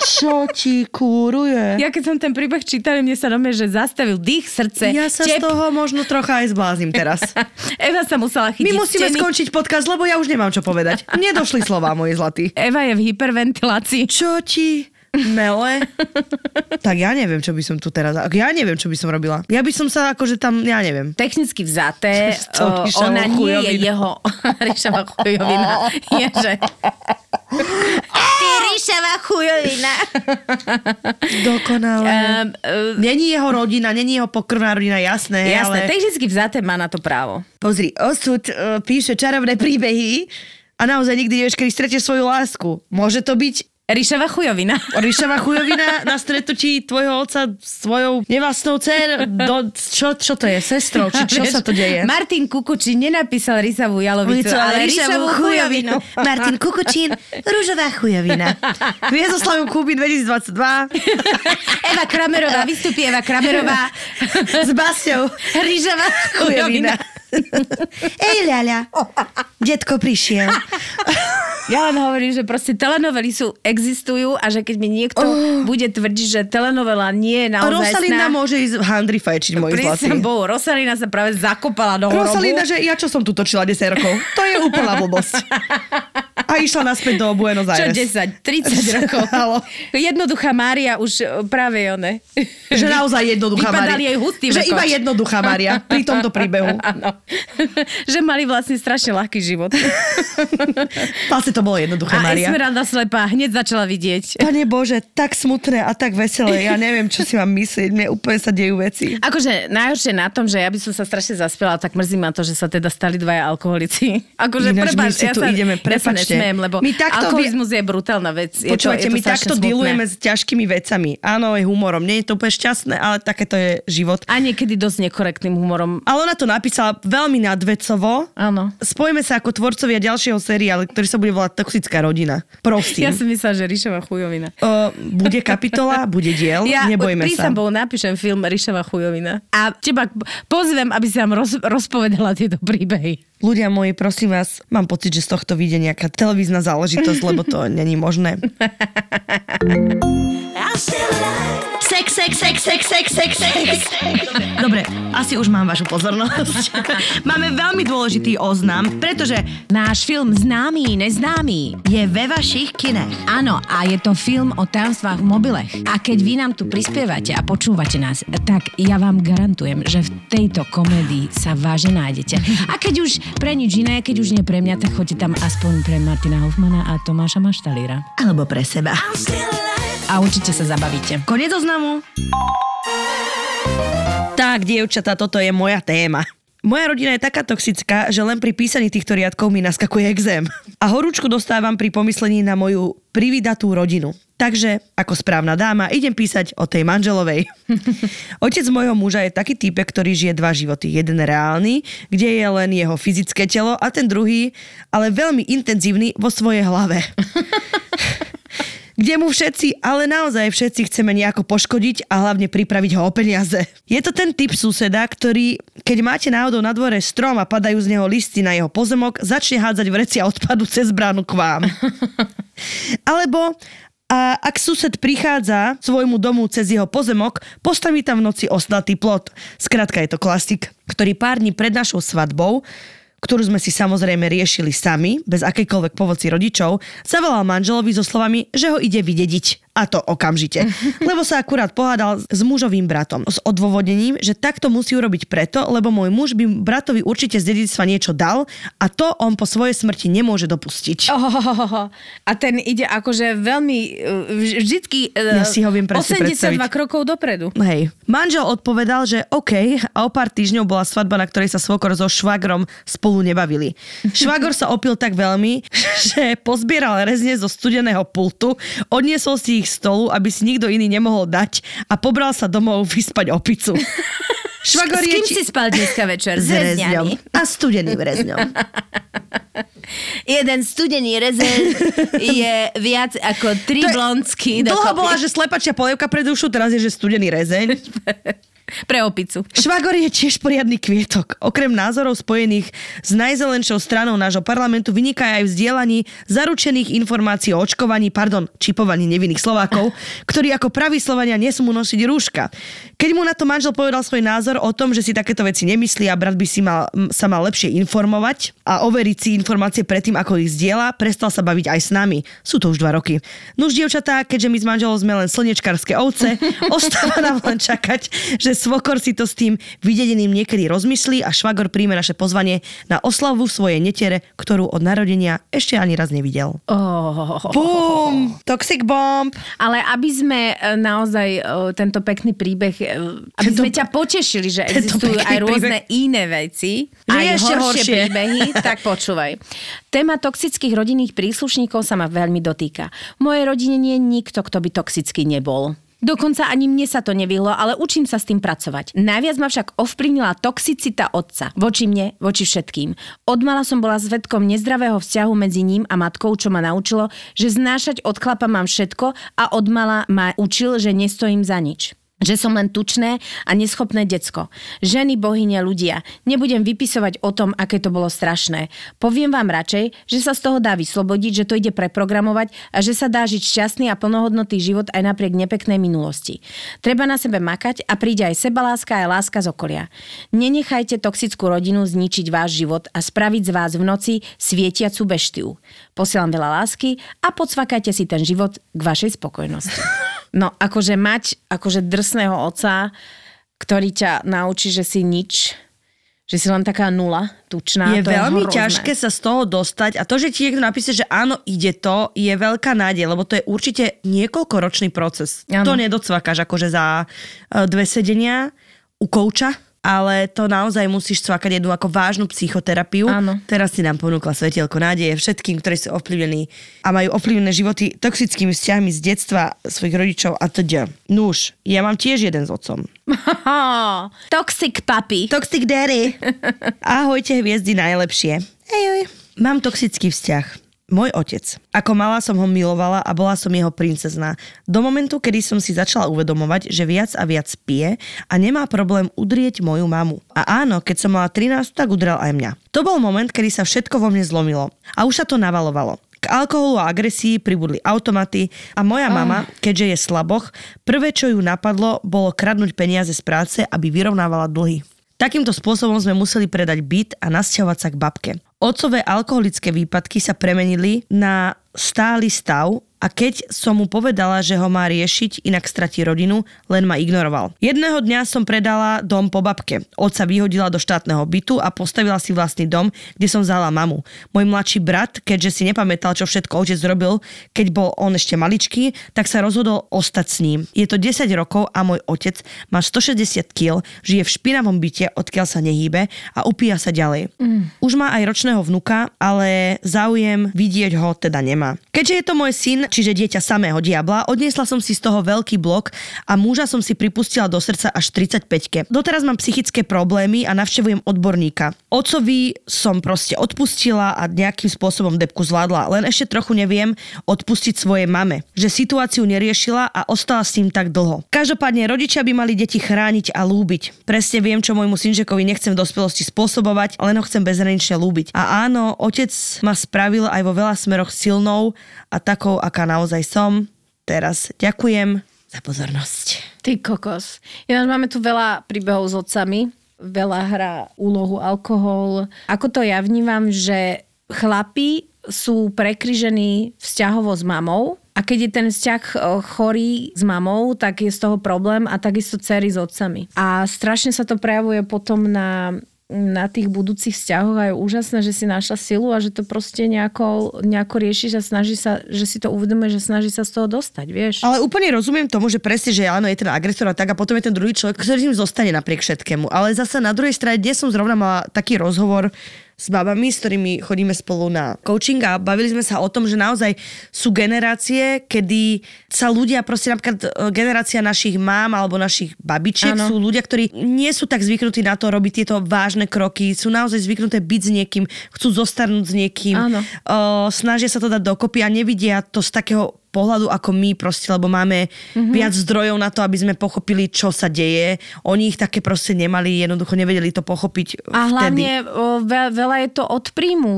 Čo ti kúruje? Ja keď som ten príbeh čítala, mne sa dome, že zastavil dých, srdce, Ja sa z tep. toho možno trocha aj zbláznim teraz. Eva sa musela chytiť My musíme steny. skončiť podcast, lebo ja už nemám čo povedať. Nedošli slova, môj zlatý. Eva je v hyperventilácii. Čo ti mele? tak ja neviem, čo by som tu teraz... Ja neviem, čo by som robila. Ja by som sa akože tam... Ja neviem. Technicky vzaté, o, ona nie je jeho... ríšavá chujovina. Je, že... Ty Ríšava chujovina. Dokonale. Um, uh, Není jeho rodina, není jeho pokrvná rodina, jasné. jasné, ale... technicky vzaté má na to právo. Pozri, osud uh, píše čarovné príbehy a naozaj nikdy nevieš, kedy stretieš svoju lásku. Môže to byť Ríšava chujovina. Ríšava chujovina na stretnutí tvojho otca s svojou nevlastnou dcer. Do, čo, čo to je? Sestrou? Či čo Vieš, sa to deje? Martin Kukučín nenapísal Rísavú jalovicu, ale Ríšavú chujovinu. Martin Kukučín, rúžová chujovina. Hviezdoslavom Kuby 2022 Eva Kramerová, vystupí Eva Kramerová. s Basťou. Rížavá chujovina. Ej, ľaľa, detko prišiel. Ja len hovorím, že proste telenovely sú, existujú a že keď mi niekto oh. bude tvrdiť, že telenovela nie je naozaj Rosalinda môže ísť handry fajčiť, môj zlatý. Bohu, Rosalina sa práve zakopala do hrobu. Rosalinda, že ja čo som tu točila 10 rokov? To je úplná blbosť. A išla naspäť do Buenos Čo Aires. 10, 30 rokov. Jednoduchá Mária už e, práve one. Že naozaj jednoduchá Vypadali Mária. jej hustý Že iba jednoduchá Mária pri tomto príbehu. Áno. že mali vlastne strašne ľahký život. Vlastne to bolo jednoduché, A Mária. Esmeralda slepá hneď začala vidieť. Pane Bože, tak smutné a tak veselé. Ja neviem, čo si mám myslieť. Mne úplne sa dejú veci. Akože najhoršie na tom, že ja by som sa strašne zaspela, tak mrzí ma to, že sa teda stali dvaja alkoholici. Akože Ináč my prepáč, si ja tu sa, ideme, ja sa prepačte. nesmiem, lebo My takto alkoholizmus je brutálna vec. Je to, je to my takto smutné. dealujeme s ťažkými vecami. Áno, aj humorom. Nie je to úplne šťastné, ale takéto je život. A niekedy dosť nekorektným humorom. Ale ona to napísala veľmi nadvecovo. Áno. Spojíme sa ako tvorcovia ďalšieho seriálu, ktorý sa bude volať Toxická rodina. Prosím. Ja som myslela, že Ríšova chujovina. O, bude kapitola, bude diel, Ja nebojme sa. Bohu, napíšem film Ríšova chujovina. A teba pozvem, aby si nám roz, rozpovedala tieto príbehy. Ľudia moji, prosím vás, mám pocit, že z tohto vyjde nejaká televízna záležitosť, lebo to není možné. Sex, sex, sex, sex, sex, sex, sex. Dobre, asi už mám vašu pozornosť. Máme veľmi dôležitý oznam, pretože Náš film Známy, neznámy je ve vašich kinech. Áno, a je to film o tajomstvách v mobilech. A keď vy nám tu prispievate a počúvate nás, tak ja vám garantujem, že v tejto komédii sa vážne nájdete. A keď už pre nič iné, keď už nie pre mňa, tak choďte tam aspoň pre Martina Hoffmana a Tomáša Maštalíra. Alebo pre seba. A určite sa zabavíte. Koniec oznamu. Tak, dievčatá, toto je moja téma. Moja rodina je taká toxická, že len pri písaní týchto riadkov mi naskakuje exém. A horúčku dostávam pri pomyslení na moju privydatú rodinu. Takže, ako správna dáma, idem písať o tej manželovej. Otec môjho muža je taký typek, ktorý žije dva životy. Jeden reálny, kde je len jeho fyzické telo a ten druhý, ale veľmi intenzívny vo svojej hlave kde mu všetci, ale naozaj všetci chceme nejako poškodiť a hlavne pripraviť ho o peniaze. Je to ten typ suseda, ktorý, keď máte náhodou na dvore strom a padajú z neho listy na jeho pozemok, začne hádzať vrecia odpadu cez bránu k vám. Alebo a ak sused prichádza svojmu domu cez jeho pozemok, postaví tam v noci osnatý plot. Skrátka je to klasik, ktorý pár dní pred našou svadbou ktorú sme si samozrejme riešili sami, bez akejkoľvek pomoci rodičov, zavolal manželovi so slovami, že ho ide vydediť. A to okamžite. Lebo sa akurát pohádal s mužovým bratom. S odôvodnením, že takto musí urobiť preto, lebo môj muž by bratovi určite z dedictva niečo dal a to on po svojej smrti nemôže dopustiť. Oh, a ten ide akože veľmi, uh, vždycky uh, Ja si ho viem presne 82 predstaviť. krokov dopredu. Hej. Manžel odpovedal, že OK a o pár týždňov bola svadba, na ktorej sa svokor so švagrom spolu nebavili. Švagor sa opil tak veľmi, že pozbieral rezne zo studeného pultu, odniesol si ich stolu, aby si nikto iný nemohol dať a pobral sa domov vyspať opicu. Švagor S kým či- si spal dneska večer? s rezňom. A studeným rezňom. Jeden studený rezeň je viac ako tri blondsky. Dlho bola, že slepačia polievka pred dušu, teraz je, že studený rezeň. Pre opicu. Švagor je tiež poriadny kvietok. Okrem názorov spojených s najzelenšou stranou nášho parlamentu vyniká aj v zaručených informácií o očkovaní, pardon, čipovaní nevinných Slovákov, ktorí ako praví Slovania nesmú nosiť rúška. Keď mu na to manžel povedal svoj názor o tom, že si takéto veci nemyslí a brat by si mal, sa mal lepšie informovať a overiť si informácie predtým, ako ich zdieľa, prestal sa baviť aj s nami. Sú to už dva roky. Nuž, dievčatá, keďže my s manželom sme len slnečkárske ovce, ostáva nám len čakať, že svokor si to s tým videním niekedy rozmyslí a švagor príjme naše pozvanie na oslavu svojej netere, ktorú od narodenia ešte ani raz nevidel. Oh. Bum! Toxic bomb! Ale aby sme e, naozaj e, tento pekný príbeh, e, aby Tento- sme ťa potešili, že existujú aj rôzne príbeh. iné veci, Že aj ešte horšie, horšie. príbehy, tak počúvaj. Téma toxických rodinných príslušníkov sa ma veľmi dotýka. V mojej rodine nie je nikto, kto by toxický nebol. Dokonca ani mne sa to nevyhlo, ale učím sa s tým pracovať. Najviac ma však ovplyvnila toxicita otca. Voči mne, voči všetkým. Odmala som bola svetkom nezdravého vzťahu medzi ním a matkou, čo ma naučilo, že znášať od chlapa mám všetko a odmala ma učil, že nestojím za nič že som len tučné a neschopné decko. Ženy, bohyne, ľudia. Nebudem vypisovať o tom, aké to bolo strašné. Poviem vám radšej, že sa z toho dá vyslobodiť, že to ide preprogramovať a že sa dá žiť šťastný a plnohodnotný život aj napriek nepeknej minulosti. Treba na sebe makať a príde aj sebaláska aj láska z okolia. Nenechajte toxickú rodinu zničiť váš život a spraviť z vás v noci svietiacu beštiu. Posielam veľa lásky a podsvakajte si ten život k vašej spokojnosti. No, akože mať akože drsného oca, ktorý ťa naučí, že si nič, že si len taká nula, tučná. je to veľmi je ťažké sa z toho dostať a to, že ti niekto napíše, že áno, ide to, je veľká nádej, lebo to je určite niekoľkoročný proces. Áno. To nedocvakáš akože za e, dve sedenia u kouča, ale to naozaj musíš cvakať jednu ako vážnu psychoterapiu. Áno. Teraz si nám ponúkla svetielko nádeje všetkým, ktorí sú ovplyvnení a majú ovplyvnené životy toxickými vzťahmi z detstva svojich rodičov a teda. Nuž, ja mám tiež jeden s otcom. Toxic puppy. Toxic daddy. Ahojte hviezdy najlepšie. Ejoj. Mám toxický vzťah. Môj otec. Ako malá som ho milovala a bola som jeho princezná. Do momentu, kedy som si začala uvedomovať, že viac a viac pije a nemá problém udrieť moju mamu. A áno, keď som mala 13, tak udrel aj mňa. To bol moment, kedy sa všetko vo mne zlomilo. A už sa to navalovalo. K alkoholu a agresii pribudli automaty a moja mama, keďže je slaboch, prvé, čo ju napadlo, bolo kradnúť peniaze z práce, aby vyrovnávala dlhy. Takýmto spôsobom sme museli predať byt a nasťahovať sa k babke. Otcové alkoholické výpadky sa premenili na stály stav a keď som mu povedala, že ho má riešiť, inak stratí rodinu, len ma ignoroval. Jedného dňa som predala dom po babke. Otca vyhodila do štátneho bytu a postavila si vlastný dom, kde som vzala mamu. Môj mladší brat, keďže si nepamätal, čo všetko otec robil, keď bol on ešte maličký, tak sa rozhodol ostať s ním. Je to 10 rokov a môj otec má 160 kg, žije v špinavom byte, odkiaľ sa nehýbe a upíja sa ďalej. Mm. Už má aj ročného vnuka, ale záujem vidieť ho teda nemá. Keďže je to môj syn, čiže dieťa samého diabla, odniesla som si z toho veľký blok a muža som si pripustila do srdca až 35 Doteraz mám psychické problémy a navštevujem odborníka. Otcovi som proste odpustila a nejakým spôsobom depku zvládla, len ešte trochu neviem odpustiť svojej mame, že situáciu neriešila a ostala s ním tak dlho. Každopádne rodičia by mali deti chrániť a lúbiť. Presne viem, čo môjmu synčekovi nechcem v dospelosti spôsobovať, len ho chcem bezhranične lúbiť. A áno, otec ma spravil aj vo veľa smeroch silnou a takou, aká naozaj som. Teraz ďakujem za pozornosť. Ty kokos. Ináč máme tu veľa príbehov s otcami. Veľa hrá úlohu alkohol. Ako to ja vnímam, že chlapi sú prekryžení vzťahovo s mamou a keď je ten vzťah e, chorý s mamou, tak je z toho problém a takisto cery s otcami. A strašne sa to prejavuje potom na na tých budúcich vzťahoch a je úžasné, že si našla silu a že to proste nejako, nejako riešiš a snaží sa, že si to uvedomuje, že snaží sa z toho dostať, vieš. Ale úplne rozumiem tomu, že presne, že áno, je ten agresor a tak a potom je ten druhý človek, ktorý ním zostane napriek všetkému. Ale zase na druhej strane, dnes som zrovna mala taký rozhovor s babami, s ktorými chodíme spolu na coaching a bavili sme sa o tom, že naozaj sú generácie, kedy sa ľudia, proste napríklad e, generácia našich mám alebo našich babičiek Áno. sú ľudia, ktorí nie sú tak zvyknutí na to robiť tieto vážne kroky, sú naozaj zvyknuté byť s niekým, chcú zostarnúť s niekým, o, snažia sa to dať dokopy a nevidia to z takého pohľadu ako my proste, lebo máme Mhm. mm-hmm. viac zdrojov na to, aby sme pochopili, čo sa deje. Oni ich také proste nemali, jednoducho nevedeli to pochopiť A vtedy. hlavne veľa je to od príjmu.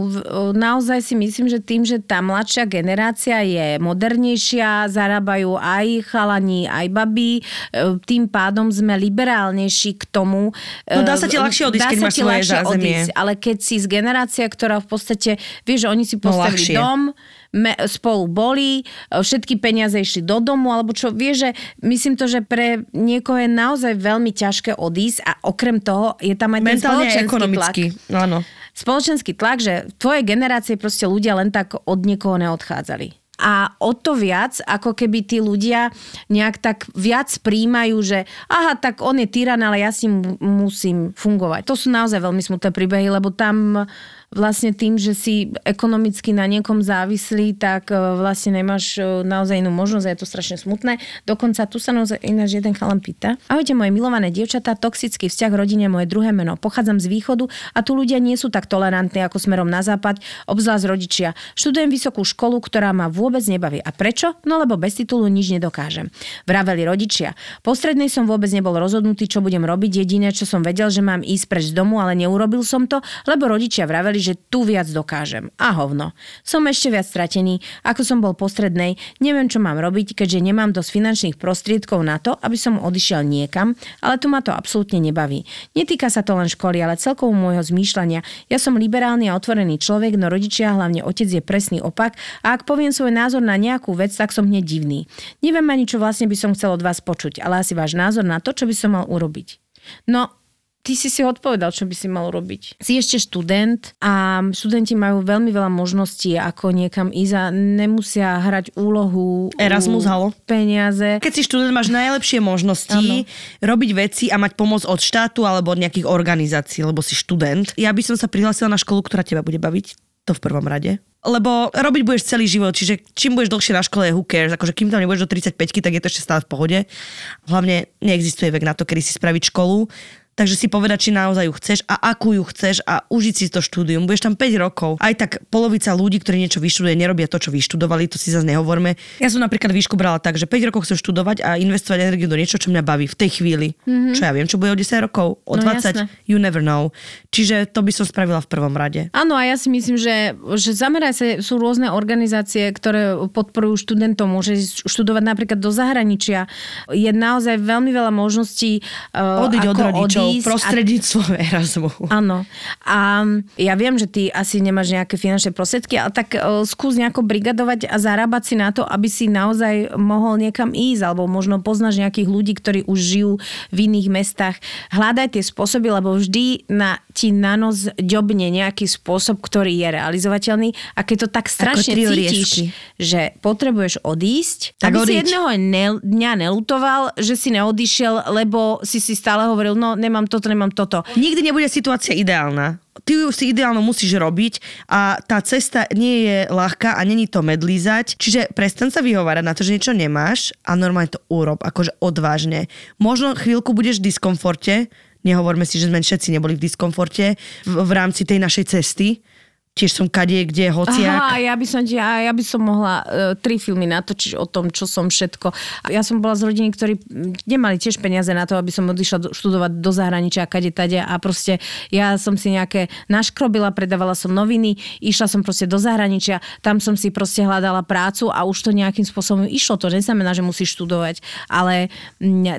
Naozaj si myslím, že tým, že tá mladšia generácia je modernejšia, zarábajú aj chalani, aj baby, e, tým pádom sme liberálnejší k tomu. No dá sa e, ti ľahšie odísť, dá keď máš ti svoje zázemie. odísť, ale keď si z generácia, ktorá v podstate, vieš, že oni si postavili ľahšie. dom, spolu boli, všetky peniaze išli do domu, alebo čo, vieš, že myslím to, že pre niekoho je naozaj veľmi ťažké odísť a okrem toho je tam aj ten Mentálne spoločenský ekonomicky. tlak. Áno. Spoločenský tlak, že v tvojej generácie proste ľudia len tak od niekoho neodchádzali. A o to viac, ako keby tí ľudia nejak tak viac príjmajú, že aha, tak on je tyran, ale ja si mu- musím fungovať. To sú naozaj veľmi smutné príbehy, lebo tam vlastne tým, že si ekonomicky na niekom závislý, tak e, vlastne nemáš e, naozaj inú možnosť a je to strašne smutné. Dokonca tu sa naozaj ináč jeden chalan pýta. Ahojte moje milované dievčatá, toxický vzťah rodine moje druhé meno. Pochádzam z východu a tu ľudia nie sú tak tolerantní ako smerom na západ, obzvlášť rodičia. Študujem vysokú školu, ktorá ma vôbec nebaví. A prečo? No lebo bez titulu nič nedokážem. Vraveli rodičia. Po strednej som vôbec nebol rozhodnutý, čo budem robiť. Jediné, čo som vedel, že mám ísť preč z domu, ale neurobil som to, lebo rodičia vraveli, že tu viac dokážem. A hovno. Som ešte viac stratený, ako som bol postrednej, neviem, čo mám robiť, keďže nemám dosť finančných prostriedkov na to, aby som odišiel niekam, ale tu ma to absolútne nebaví. Netýka sa to len školy, ale celkovo môjho zmýšľania. Ja som liberálny a otvorený človek, no rodičia, hlavne otec je presný opak a ak poviem svoj názor na nejakú vec, tak som hneď divný. Neviem ani, čo vlastne by som chcel od vás počuť, ale asi váš názor na to, čo by som mal urobiť. No, ty si si odpovedal, čo by si mal robiť. Si ešte študent a študenti majú veľmi veľa možností, ako niekam ísť a nemusia hrať úlohu Erasmus, halo. peniaze. Keď si študent, máš najlepšie možnosti robiť veci a mať pomoc od štátu alebo od nejakých organizácií, lebo si študent. Ja by som sa prihlásila na školu, ktorá teba bude baviť. To v prvom rade. Lebo robiť budeš celý život, čiže čím budeš dlhšie na škole, who cares. Akože kým tam nebudeš do 35 tak je to ešte stále v pohode. Hlavne neexistuje vek na to, kedy si spraviť školu. Takže si povedať, či naozaj ju chceš a akú ju chceš a užiť si to štúdium. Budeš tam 5 rokov. Aj tak polovica ľudí, ktorí niečo vyštuduje, nerobia to, čo vyštudovali, to si zase nehovorme. Ja som napríklad výšku brala tak, že 5 rokov chcem študovať a investovať energiu do niečo, čo mňa baví v tej chvíli. Mm-hmm. Čo ja viem, čo bude o 10 rokov, o No 20, jasné. you never know. Čiže to by som spravila v prvom rade. Áno, a ja si myslím, že, že zameraj sa, sú rôzne organizácie, ktoré podporujú študentov, môže študovať napríklad do zahraničia. Je naozaj veľmi veľa možností uh, Odiť ako od rodičov, odísť a prostredníctvom Erasmu. Áno. A ja viem, že ty asi nemáš nejaké finančné prostriedky, ale tak uh, skús nejako brigadovať a zarábať si na to, aby si naozaj mohol niekam ísť, alebo možno poznáš nejakých ľudí, ktorí už žijú v iných mestách. Hľadaj tie spôsoby, lebo vždy na, ti na nos ďobne nejaký spôsob, ktorý je realizovateľný a keď to tak strašne cítiš, že potrebuješ odísť, Tak aby si odíď. jedného ne, dňa nelutoval, že si neodišiel, lebo si si stále hovoril, no nemám toto, nemám toto. Nikdy nebude situácia ideálna. Ty ju si ideálno musíš robiť a tá cesta nie je ľahká a není to medlízať. Čiže prestan sa vyhovárať na to, že niečo nemáš a normálne to urob, akože odvážne. Možno chvíľku budeš v diskomforte, nehovorme si, že sme všetci neboli v diskomforte v, v rámci tej našej cesty. Tiež som kadie, kde, hociak. Aha, ja by som, ja, ja by som mohla uh, tri filmy natočiť o tom, čo som všetko. Ja som bola z rodiny, ktorí nemali tiež peniaze na to, aby som odišla do, študovať do zahraničia, kade tade a proste ja som si nejaké naškrobila, predávala som noviny, išla som proste do zahraničia, tam som si proste hľadala prácu a už to nejakým spôsobom išlo. To neznamená, že musíš študovať, ale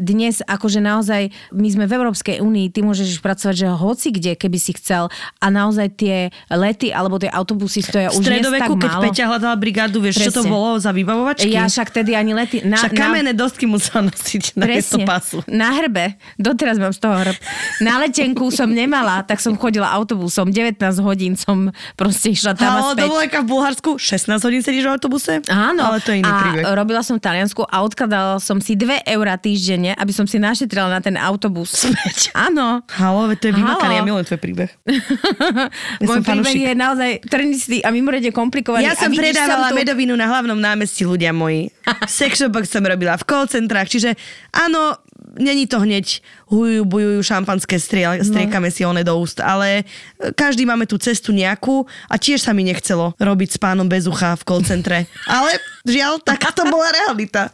dnes akože naozaj my sme v Európskej únii, ty môžeš pracovať, že hoci kde, keby si chcel a naozaj tie lety alebo tie autobusy stoja V už stredoveku, keď málo. Peťa hľadala brigádu, vieš, čo to Presne. bolo za vybavovačky? Ja však tedy ani lety... Na, Však kamenné dosky musela nosiť na Presne, pasu. na hrbe. Doteraz mám z toho hrb. Na letenku som nemala, tak som chodila autobusom. 19 hodín som proste išla tam a Halo, späť. dovolenka v Bulharsku, 16 hodín sedíš v autobuse? Áno. Ale to je iný a príbeh. robila som v Taliansku a odkladala som si 2 eurá týždenne, aby som si našetrila na ten autobus. Späť. Áno. Halo, to je vymakané, ja milujem tvoj príbeh. Môj príbeh je naozaj trnistý a mimoriadne komplikovaný. Ja som predávala tu- medovinu na hlavnom námestí, ľudia moji. Sex som robila v call centrách, čiže áno, není to hneď hujujú, bujujú, šampanské striel, striekame si one do úst, ale e, každý máme tú cestu nejakú a tiež sa mi nechcelo robiť s pánom bez ucha v call centre. Ale žiaľ, taká to bola realita.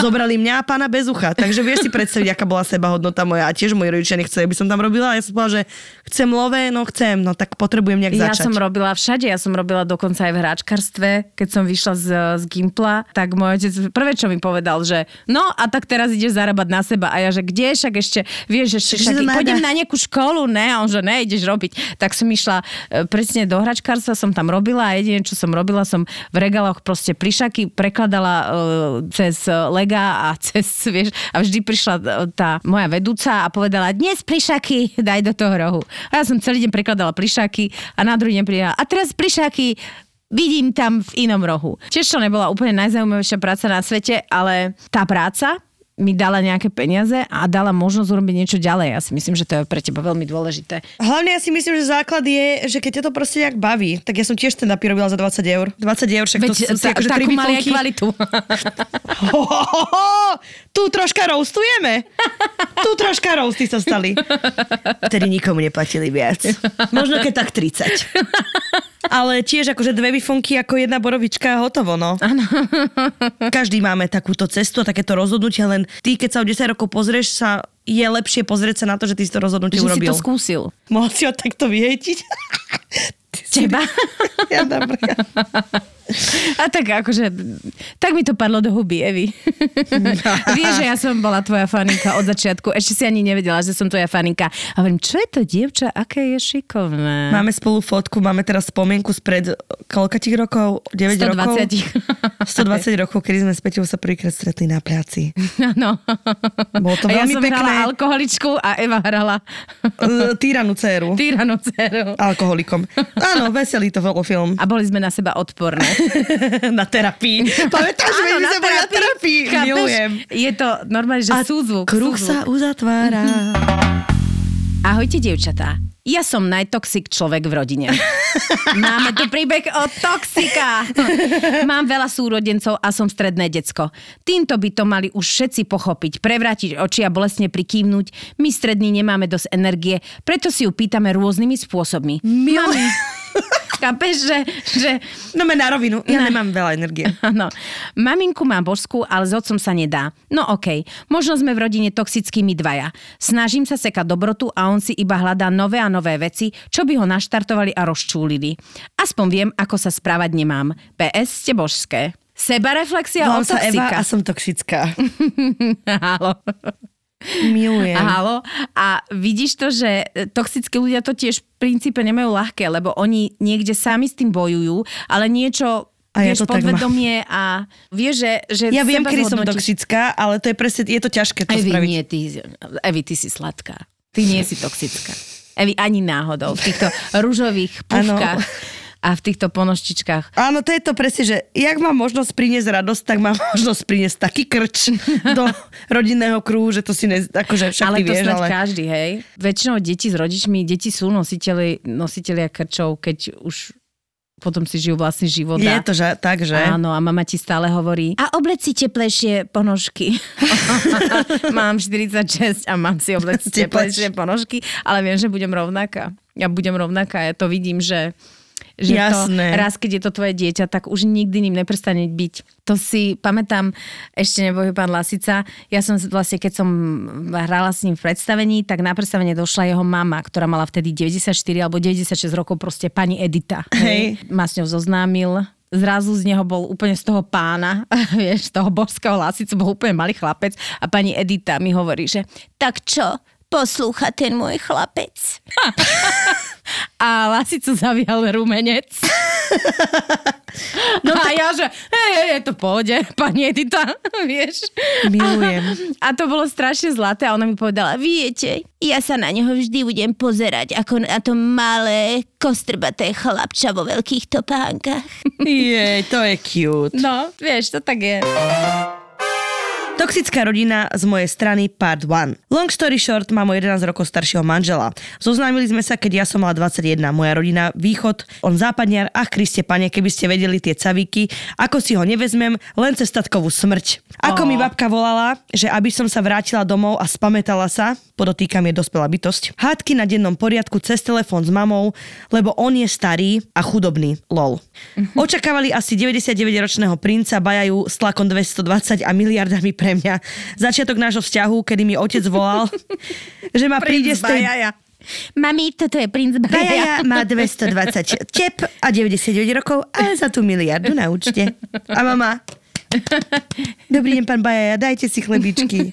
Zobrali mňa a pána bez ucha, takže vieš si predstaviť, aká bola seba hodnota moja a tiež moji rodičia nechceli, aby som tam robila a ja som povedala, že chcem lové, no chcem, no tak potrebujem nejak Ja začať. som robila všade, ja som robila dokonca aj v hráčkarstve, keď som vyšla z, z Gimpla, tak môj otec prvé, čo mi povedal, že no a tak teraz ideš zarábať na seba a ja, že kde, však ešte ešte, vieš, Že však, pôjdem na nejakú školu, ne, a on že ne, ideš robiť. Tak som išla e, presne do hračkárstva, som tam robila a jediné, čo som robila, som v regáloch proste plišaky prekladala e, cez lega a cez, vieš, a vždy prišla e, tá moja vedúca a povedala, dnes plišaky daj do toho rohu. A ja som celý deň prekladala plišaky a na druhý deň prijala, a teraz plišaky vidím tam v inom rohu. Tiež to nebola úplne najzaujímavejšia práca na svete, ale tá práca mi dala nejaké peniaze a dala možnosť urobiť niečo ďalej. Ja si myslím, že to je pre teba veľmi dôležité. Hlavne ja si myslím, že základ je, že keď ťa to proste nejak baví, tak ja som tiež stand robila za 20 eur. 20 eur, však to Veď sú ta, akože takú mali aj kvalitu. Ho, ho, ho, ho, tu troška roastujeme. Tu troška roasty sa stali. Vtedy nikomu neplatili viac. Možno keď tak 30. Ale tiež akože dve bifonky ako jedna borovička hotovo, no. Každý máme takúto cestu a takéto rozhodnutie, len ty, keď sa o 10 rokov pozrieš, sa je lepšie pozrieť sa na to, že ty si to rozhodnutie že si urobil. to skúsil. Mohol si ho takto vyhejtiť? Si- Teba? Ja dobré. A tak akože, tak mi to padlo do huby, Evi. Vieš, že ja som bola tvoja faninka od začiatku. Ešte si ani nevedela, že som tvoja faninka. A hovorím, čo je to dievča, aké je šikovné. Máme spolu fotku, máme teraz spomienku spred koľka tých rokov? 9 rokov? 120. 120 rokov, kedy sme s Peťou sa prvýkrát stretli na práci. Áno. Bolo to a ja veľmi som pekné. hrala alkoholičku a Eva hrala Týranu dceru. týranu dceru. Alkoholikom. Áno, veselý to bol film. A boli sme na seba odporné. na terapii. Pamätáš, že my sme boli na terapii? Milujem. Je to normálne, že súzvuk. kruh súzvuk. sa uzatvára. Ahojte, dievčatá. Ja som najtoxik človek v rodine. Máme tu príbeh o toxika. Mám veľa súrodencov a som stredné decko. Týmto by to mali už všetci pochopiť, prevrátiť oči a bolestne prikývnuť. My strední nemáme dosť energie, preto si ju pýtame rôznymi spôsobmi. Mami, chápeš, že, že No na rovinu, ja Na- nemám veľa energie. Áno. Maminku mám božskú, ale s otcom sa nedá. No okej, možno sme v rodine toxickými dvaja. Snažím sa sekať dobrotu a on si iba hľadá nové a nové veci, čo by ho naštartovali a rozčúlili. Aspoň viem, ako sa správať nemám. PS ste božské. Sebareflexia Volám od sa Eva a som toxická. Halo. Milujem. Halo. A vidíš to, že e, toxickí ľudia to tiež v princípe nemajú ľahké, lebo oni niekde sami s tým bojujú, ale niečo A ja vieš, to tak mám. podvedomie a vieš, že, že Ja viem, kedy som toxická, ale to je presne, je to ťažké to Evi, spraviť. nie, ty, Evi, ty si sladká. Ty nie si toxická. Evi, ani náhodou. V týchto rúžových púvkach a v týchto ponoštičkách. Áno, to je to presne, že jak mám možnosť priniesť radosť, tak mám možnosť priniesť taký krč do rodinného kruhu, že to si ne, akože však ale ty to vieš, ale... každý, hej. Väčšinou deti s rodičmi, deti sú nositeľi, nositeľia krčov, keď už potom si žijú vlastný život. Je to že, tak, že? Áno, a mama ti stále hovorí, a oblec si teplejšie ponožky. mám 46 a mám si oblec Teplejšie. teplejšie ponožky, ale viem, že budem rovnaká. Ja budem rovnaká, ja to vidím, že že Jasné. to, raz, keď je to tvoje dieťa, tak už nikdy ním neprestane byť. To si pamätám, ešte nebohy pán Lasica, ja som vlastne, keď som hrala s ním v predstavení, tak na predstavenie došla jeho mama, ktorá mala vtedy 94 alebo 96 rokov, proste pani Edita. Hej. Ma s ňou zoznámil, zrazu z neho bol úplne z toho pána, vieš, z toho božského lasicu bol úplne malý chlapec a pani Edita mi hovorí, že tak čo, poslúcha ten môj chlapec. a lasicu zavial rumenec. No a ja, že hej, hej, je to pohode, pani Edita, vieš. Milujem. A, a to bolo strašne zlaté a ona mi povedala, viete, ja sa na neho vždy budem pozerať ako na to malé, kostrbaté chlapča vo veľkých topánkach. Je, to je cute. No, vieš, to tak je. Toxická rodina z mojej strany part 1. Long story short, mám o 11 rokov staršieho manžela. Zoznámili sme sa, keď ja som mala 21. Moja rodina východ, on západniar. Ach, Kriste pane, keby ste vedeli tie cavíky, ako si ho nevezmem, len cez tatkovú smrť. Ako Ó. mi babka volala, že aby som sa vrátila domov a spamätala sa, podotýkam je dospelá bytosť, hádky na dennom poriadku cez telefón s mamou, lebo on je starý a chudobný. Lol. Očakávali asi 99-ročného princa, bajajú s tlakom 220 a miliardami pre mňa. Začiatok nášho vzťahu, kedy mi otec volal, že ma príde z tej... Mami, toto je princ Bajaja. Bajaja má 220 tep a 99 rokov, ale za tú miliardu na účte. A mama, dobrý deň, pán Bajaja, dajte si chlebičky.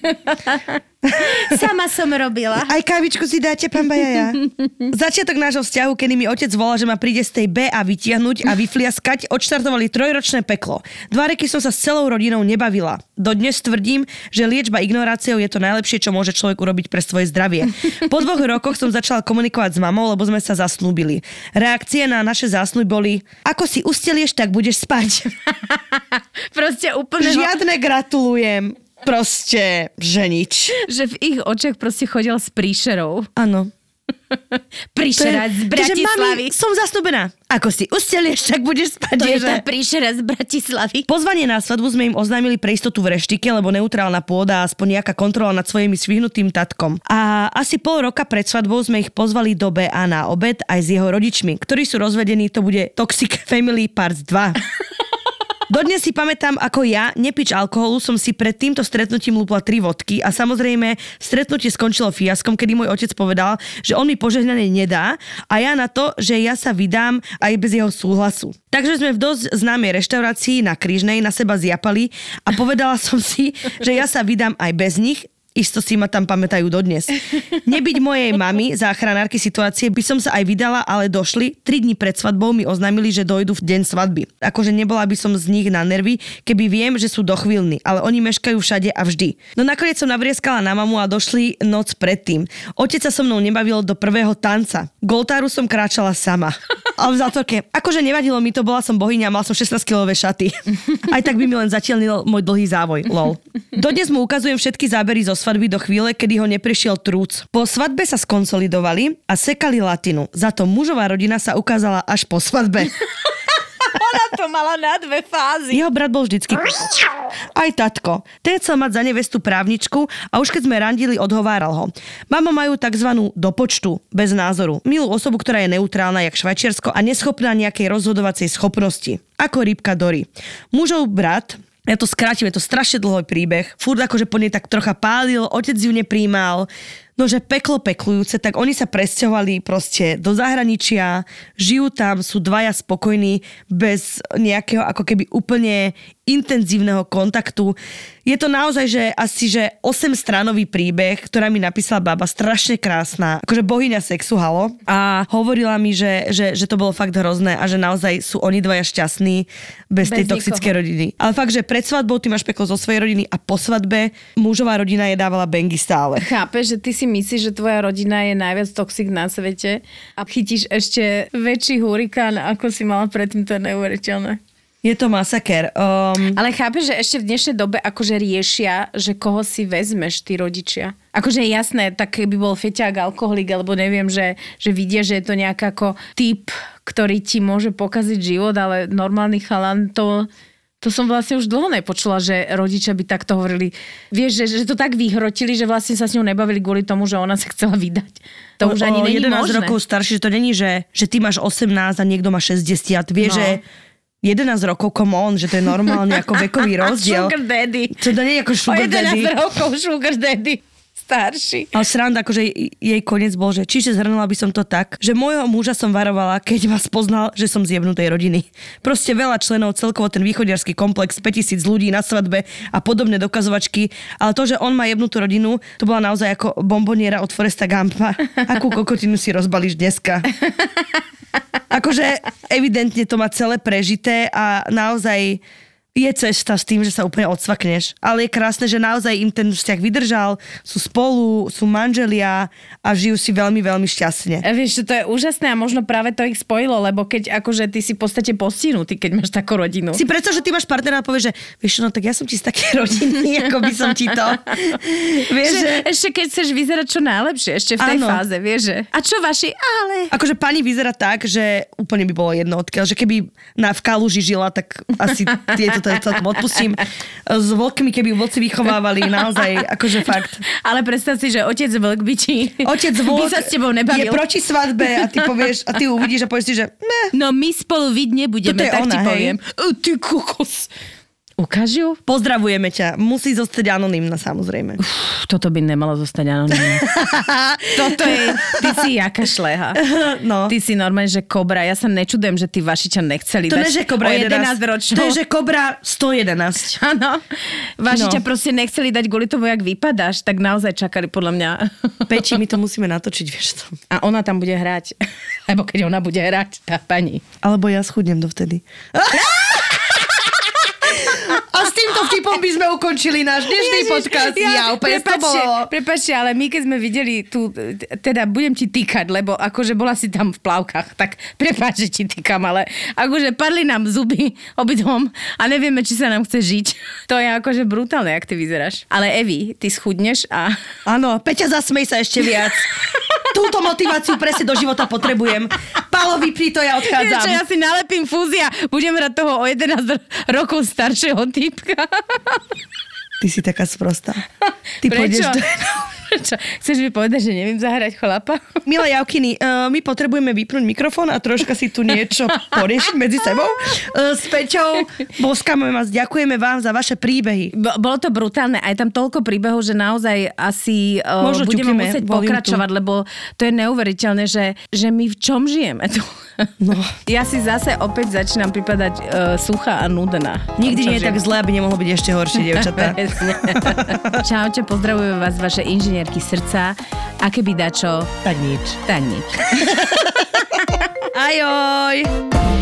Sama som robila. Aj kávičku si dáte, pán Bajaja. Začiatok nášho vzťahu, kedy mi otec volal, že ma príde z tej B a vytiahnuť a vyfliaskať, odštartovali trojročné peklo. Dva roky som sa s celou rodinou nebavila. Dodnes tvrdím, že liečba ignoráciou je to najlepšie, čo môže človek urobiť pre svoje zdravie. Po dvoch rokoch som začala komunikovať s mamou, lebo sme sa zasnúbili. Reakcie na naše zásnuby boli, ako si ustelieš, tak budeš spať. Proste úplne... Žiadne gratulujem. Proste, že nič. Že v ich očiach proste chodil s príšerou. Áno. Príšera z Bratislavy. mami, som zasnúbená. Ako si ustelieš, tak budeš spať. To je že? tá príšera z Bratislavy. Pozvanie na svadbu sme im oznámili pre istotu v reštike, lebo neutrálna pôda a aspoň nejaká kontrola nad svojimi svihnutým tatkom. A asi pol roka pred svadbou sme ich pozvali do BA na obed aj s jeho rodičmi, ktorí sú rozvedení, to bude Toxic Family Parts 2. Dodnes si pamätám, ako ja, nepič alkoholu, som si pred týmto stretnutím lúpla tri vodky a samozrejme stretnutie skončilo fiaskom, kedy môj otec povedal, že on mi požehnanie nedá a ja na to, že ja sa vydám aj bez jeho súhlasu. Takže sme v dosť známej reštaurácii na Krížnej na seba zjapali a povedala som si, že ja sa vydám aj bez nich, Isto si ma tam pamätajú dodnes. Nebyť mojej mamy, záchranárky situácie, by som sa aj vydala, ale došli. Tri dní pred svadbou mi oznámili, že dojdu v deň svadby. Akože nebola by som z nich na nervy, keby viem, že sú dochvíľni, ale oni meškajú všade a vždy. No nakoniec som navrieskala na mamu a došli noc predtým. Otec sa so mnou nebavil do prvého tanca. Goltáru som kráčala sama. A v zátorke. Akože nevadilo mi to, bola som bohyňa, mal som 16 kilové šaty. Aj tak by mi len zatielnil môj dlhý závoj. Lol. Dodnes mu ukazujem všetky zábery zo svadby do chvíle, kedy ho neprišiel trúc. Po svadbe sa skonsolidovali a sekali latinu. Za to mužová rodina sa ukázala až po svadbe. Ona to mala na dve fázy. Jeho brat bol vždycky... Aj tatko. Ten chcel mať za nevestu právničku a už keď sme randili, odhováral ho. Mama majú tzv. do počtu, bez názoru. Milú osobu, ktorá je neutrálna jak Švajčiarsko a neschopná nejakej rozhodovacej schopnosti. Ako rybka Dory. Mužov brat, ja to skrátim, je to strašne dlhý príbeh. Furt akože po nej tak trocha pálil, otec ju nepríjmal, no že peklo peklujúce, tak oni sa presťahovali proste do zahraničia, žijú tam, sú dvaja spokojní, bez nejakého ako keby úplne intenzívneho kontaktu. Je to naozaj, že asi, že 8 stranový príbeh, ktorá mi napísala baba, strašne krásna, akože bohyňa sexu, halo. A hovorila mi, že, že, že to bolo fakt hrozné a že naozaj sú oni dvaja šťastní bez, Bez tej toxickej rodiny. Ale fakt, že pred svadbou ty máš peklo zo svojej rodiny a po svadbe mužová rodina je dávala bengy stále. Chápeš, že ty si myslíš, že tvoja rodina je najviac toxic na svete a chytíš ešte väčší hurikán, ako si mala predtým, to je neuveriteľné. Je to masaker. Um, Ale chápeš, že ešte v dnešnej dobe akože riešia, že koho si vezmeš, ty rodičia. Akože jasné, tak keby bol feťák, alkoholik, alebo neviem, že, že vidia, že je to nejaký ako typ, ktorý ti môže pokaziť život, ale normálny chalan to... To som vlastne už dlho nepočula, že rodičia by takto hovorili. Vieš, že, že to tak vyhrotili, že vlastne sa s ňou nebavili kvôli tomu, že ona sa chcela vydať. To už ani o není 11 možné. rokov starší, že to není, že, že ty máš 18 a niekto má 60. Vieš, No. že 11 rokov, come on, že to je normálne ako vekový rozdiel. Sugar daddy. To nie je ako O sugar 11 daddy. rokov sugar daddy. Starší. Ale sranda, akože jej koniec bol, že čiže zhrnula by som to tak, že môjho muža som varovala, keď ma spoznal, že som z jebnutej rodiny. Proste veľa členov, celkovo ten východiarský komplex, 5000 ľudí na svadbe a podobné dokazovačky, ale to, že on má jebnutú rodinu, to bola naozaj ako bomboniera od Foresta Gampa. Akú kokotinu si rozbalíš dneska? Akože evidentne to má celé prežité a naozaj je cesta s tým, že sa úplne odsvakneš. Ale je krásne, že naozaj im ten vzťah vydržal, sú spolu, sú manželia a žijú si veľmi, veľmi šťastne. A vieš, že to je úžasné a možno práve to ich spojilo, lebo keď akože ty si v podstate postihnutý, keď máš takú rodinu. Si predstav, že ty máš partnera a povieš, že vieš no tak ja som ti z také rodiny, ako by som ti to. vieš, Že, že... ešte keď chceš vyzerať čo najlepšie, ešte v tej Áno. fáze, vieš, že... A čo vaši? Ale... Akože pani vyzerá tak, že úplne by bolo jedno odkiaľ, že keby na, v Kaluži žila, tak asi tieto to celkom odpustím. S vlkmi, keby vlci vychovávali, naozaj, akože fakt. Ale predstav si, že otec vlk by ti... Otec by vlk sa s tebou je nebavil. proti svadbe a ty povieš, a ty uvidíš a povieš si, že ne, No my spolu viť nebudeme, je tak ona, ti hej. poviem. O, ty kokos. Ukáž ju? Pozdravujeme ťa. Musí zostať anonymná samozrejme. Pff, Toto by nemalo zostať anonimné. Toto je, ty si jaká šleha. No. Ty si normálne, že kobra. Ja sa nečudujem, že ty Vašiča nechceli To dať ne, že Kobra o 11. 11 ročnú. To je, že Kobra 111. Áno. Vašiča No. proste nechceli dať kvôli tomu, jak vypadáš, tak naozaj čakali podľa mňa. Peči, my to musíme natočiť, vieš to. A ona tam bude hrať. Lebo keď ona bude hrať, tá pani. Alebo ja schudnem dovtedy. Týmto vtipom by sme ukončili náš dnešný podcast. Ja, úplne to prepačte, bolo. prepačte, ale my keď sme videli tu, teda budem ti týkať, lebo akože bola si tam v plavkách, tak prepáč, že ti týkam, ale akože padli nám zuby obidvom a nevieme, či sa nám chce žiť. To je akože brutálne, ak ty vyzeráš. Ale Evi, ty schudneš a... Áno, Peťa, zasmej sa ešte viac. Túto motiváciu presne do života potrebujem. Palo, vypni to, ja odchádzam. ja si nalepím fúzia, budem hrať toho o 11 rokov staršieho typka. Ty si taká sprostá. Ty pôjdeš do... Prečo? Chceš mi povedať, že neviem zahrať chlapa? Milá Javkiny, uh, my potrebujeme vypnúť mikrofón a troška si tu niečo poriešiť medzi sebou. Uh, s Peťou, boskáme vás, ďakujeme vám za vaše príbehy. B- bolo to brutálne, aj tam toľko príbehov, že naozaj asi uh, Možno budeme ťukneme musieť volume tu. pokračovať, lebo to je neuveriteľné, že, že my v čom žijeme tu. No. Ja si zase opäť začínam pripadať uh, suchá a nudná. Nikdy Čo nie je tak zle, aby nemohlo byť ešte horšie, dievčatá. Čaute, pozdravujem vás, vaše inžinierky srdca. A keby dačo, Tak nič. tak nič. Ajoj!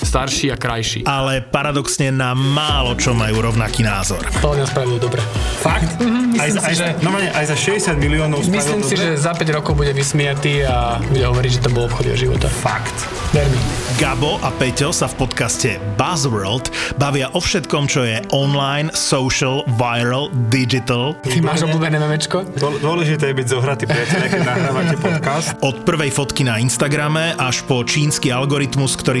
starší a krajší. ale paradoxne na málo čo majú rovnaký názor. To mňa spravil dobre. Fakt? myslím aj, si, aj, že- normálne, aj za 60 miliónov Myslím si, dobre? že za 5 rokov bude vysmiatý a bude hovoriť, že to bol obchod života. Fakt. Ver mi. Gabo a Peťo sa v podcaste Buzzworld bavia o všetkom, čo je online, social, viral, digital. Ty máš obľúbené memečko? Dô- Dôležité je byť zohratý priateľ, keď nahrávate podcast. Od prvej fotky na Instagrame až po čínsky algoritmus, ktorý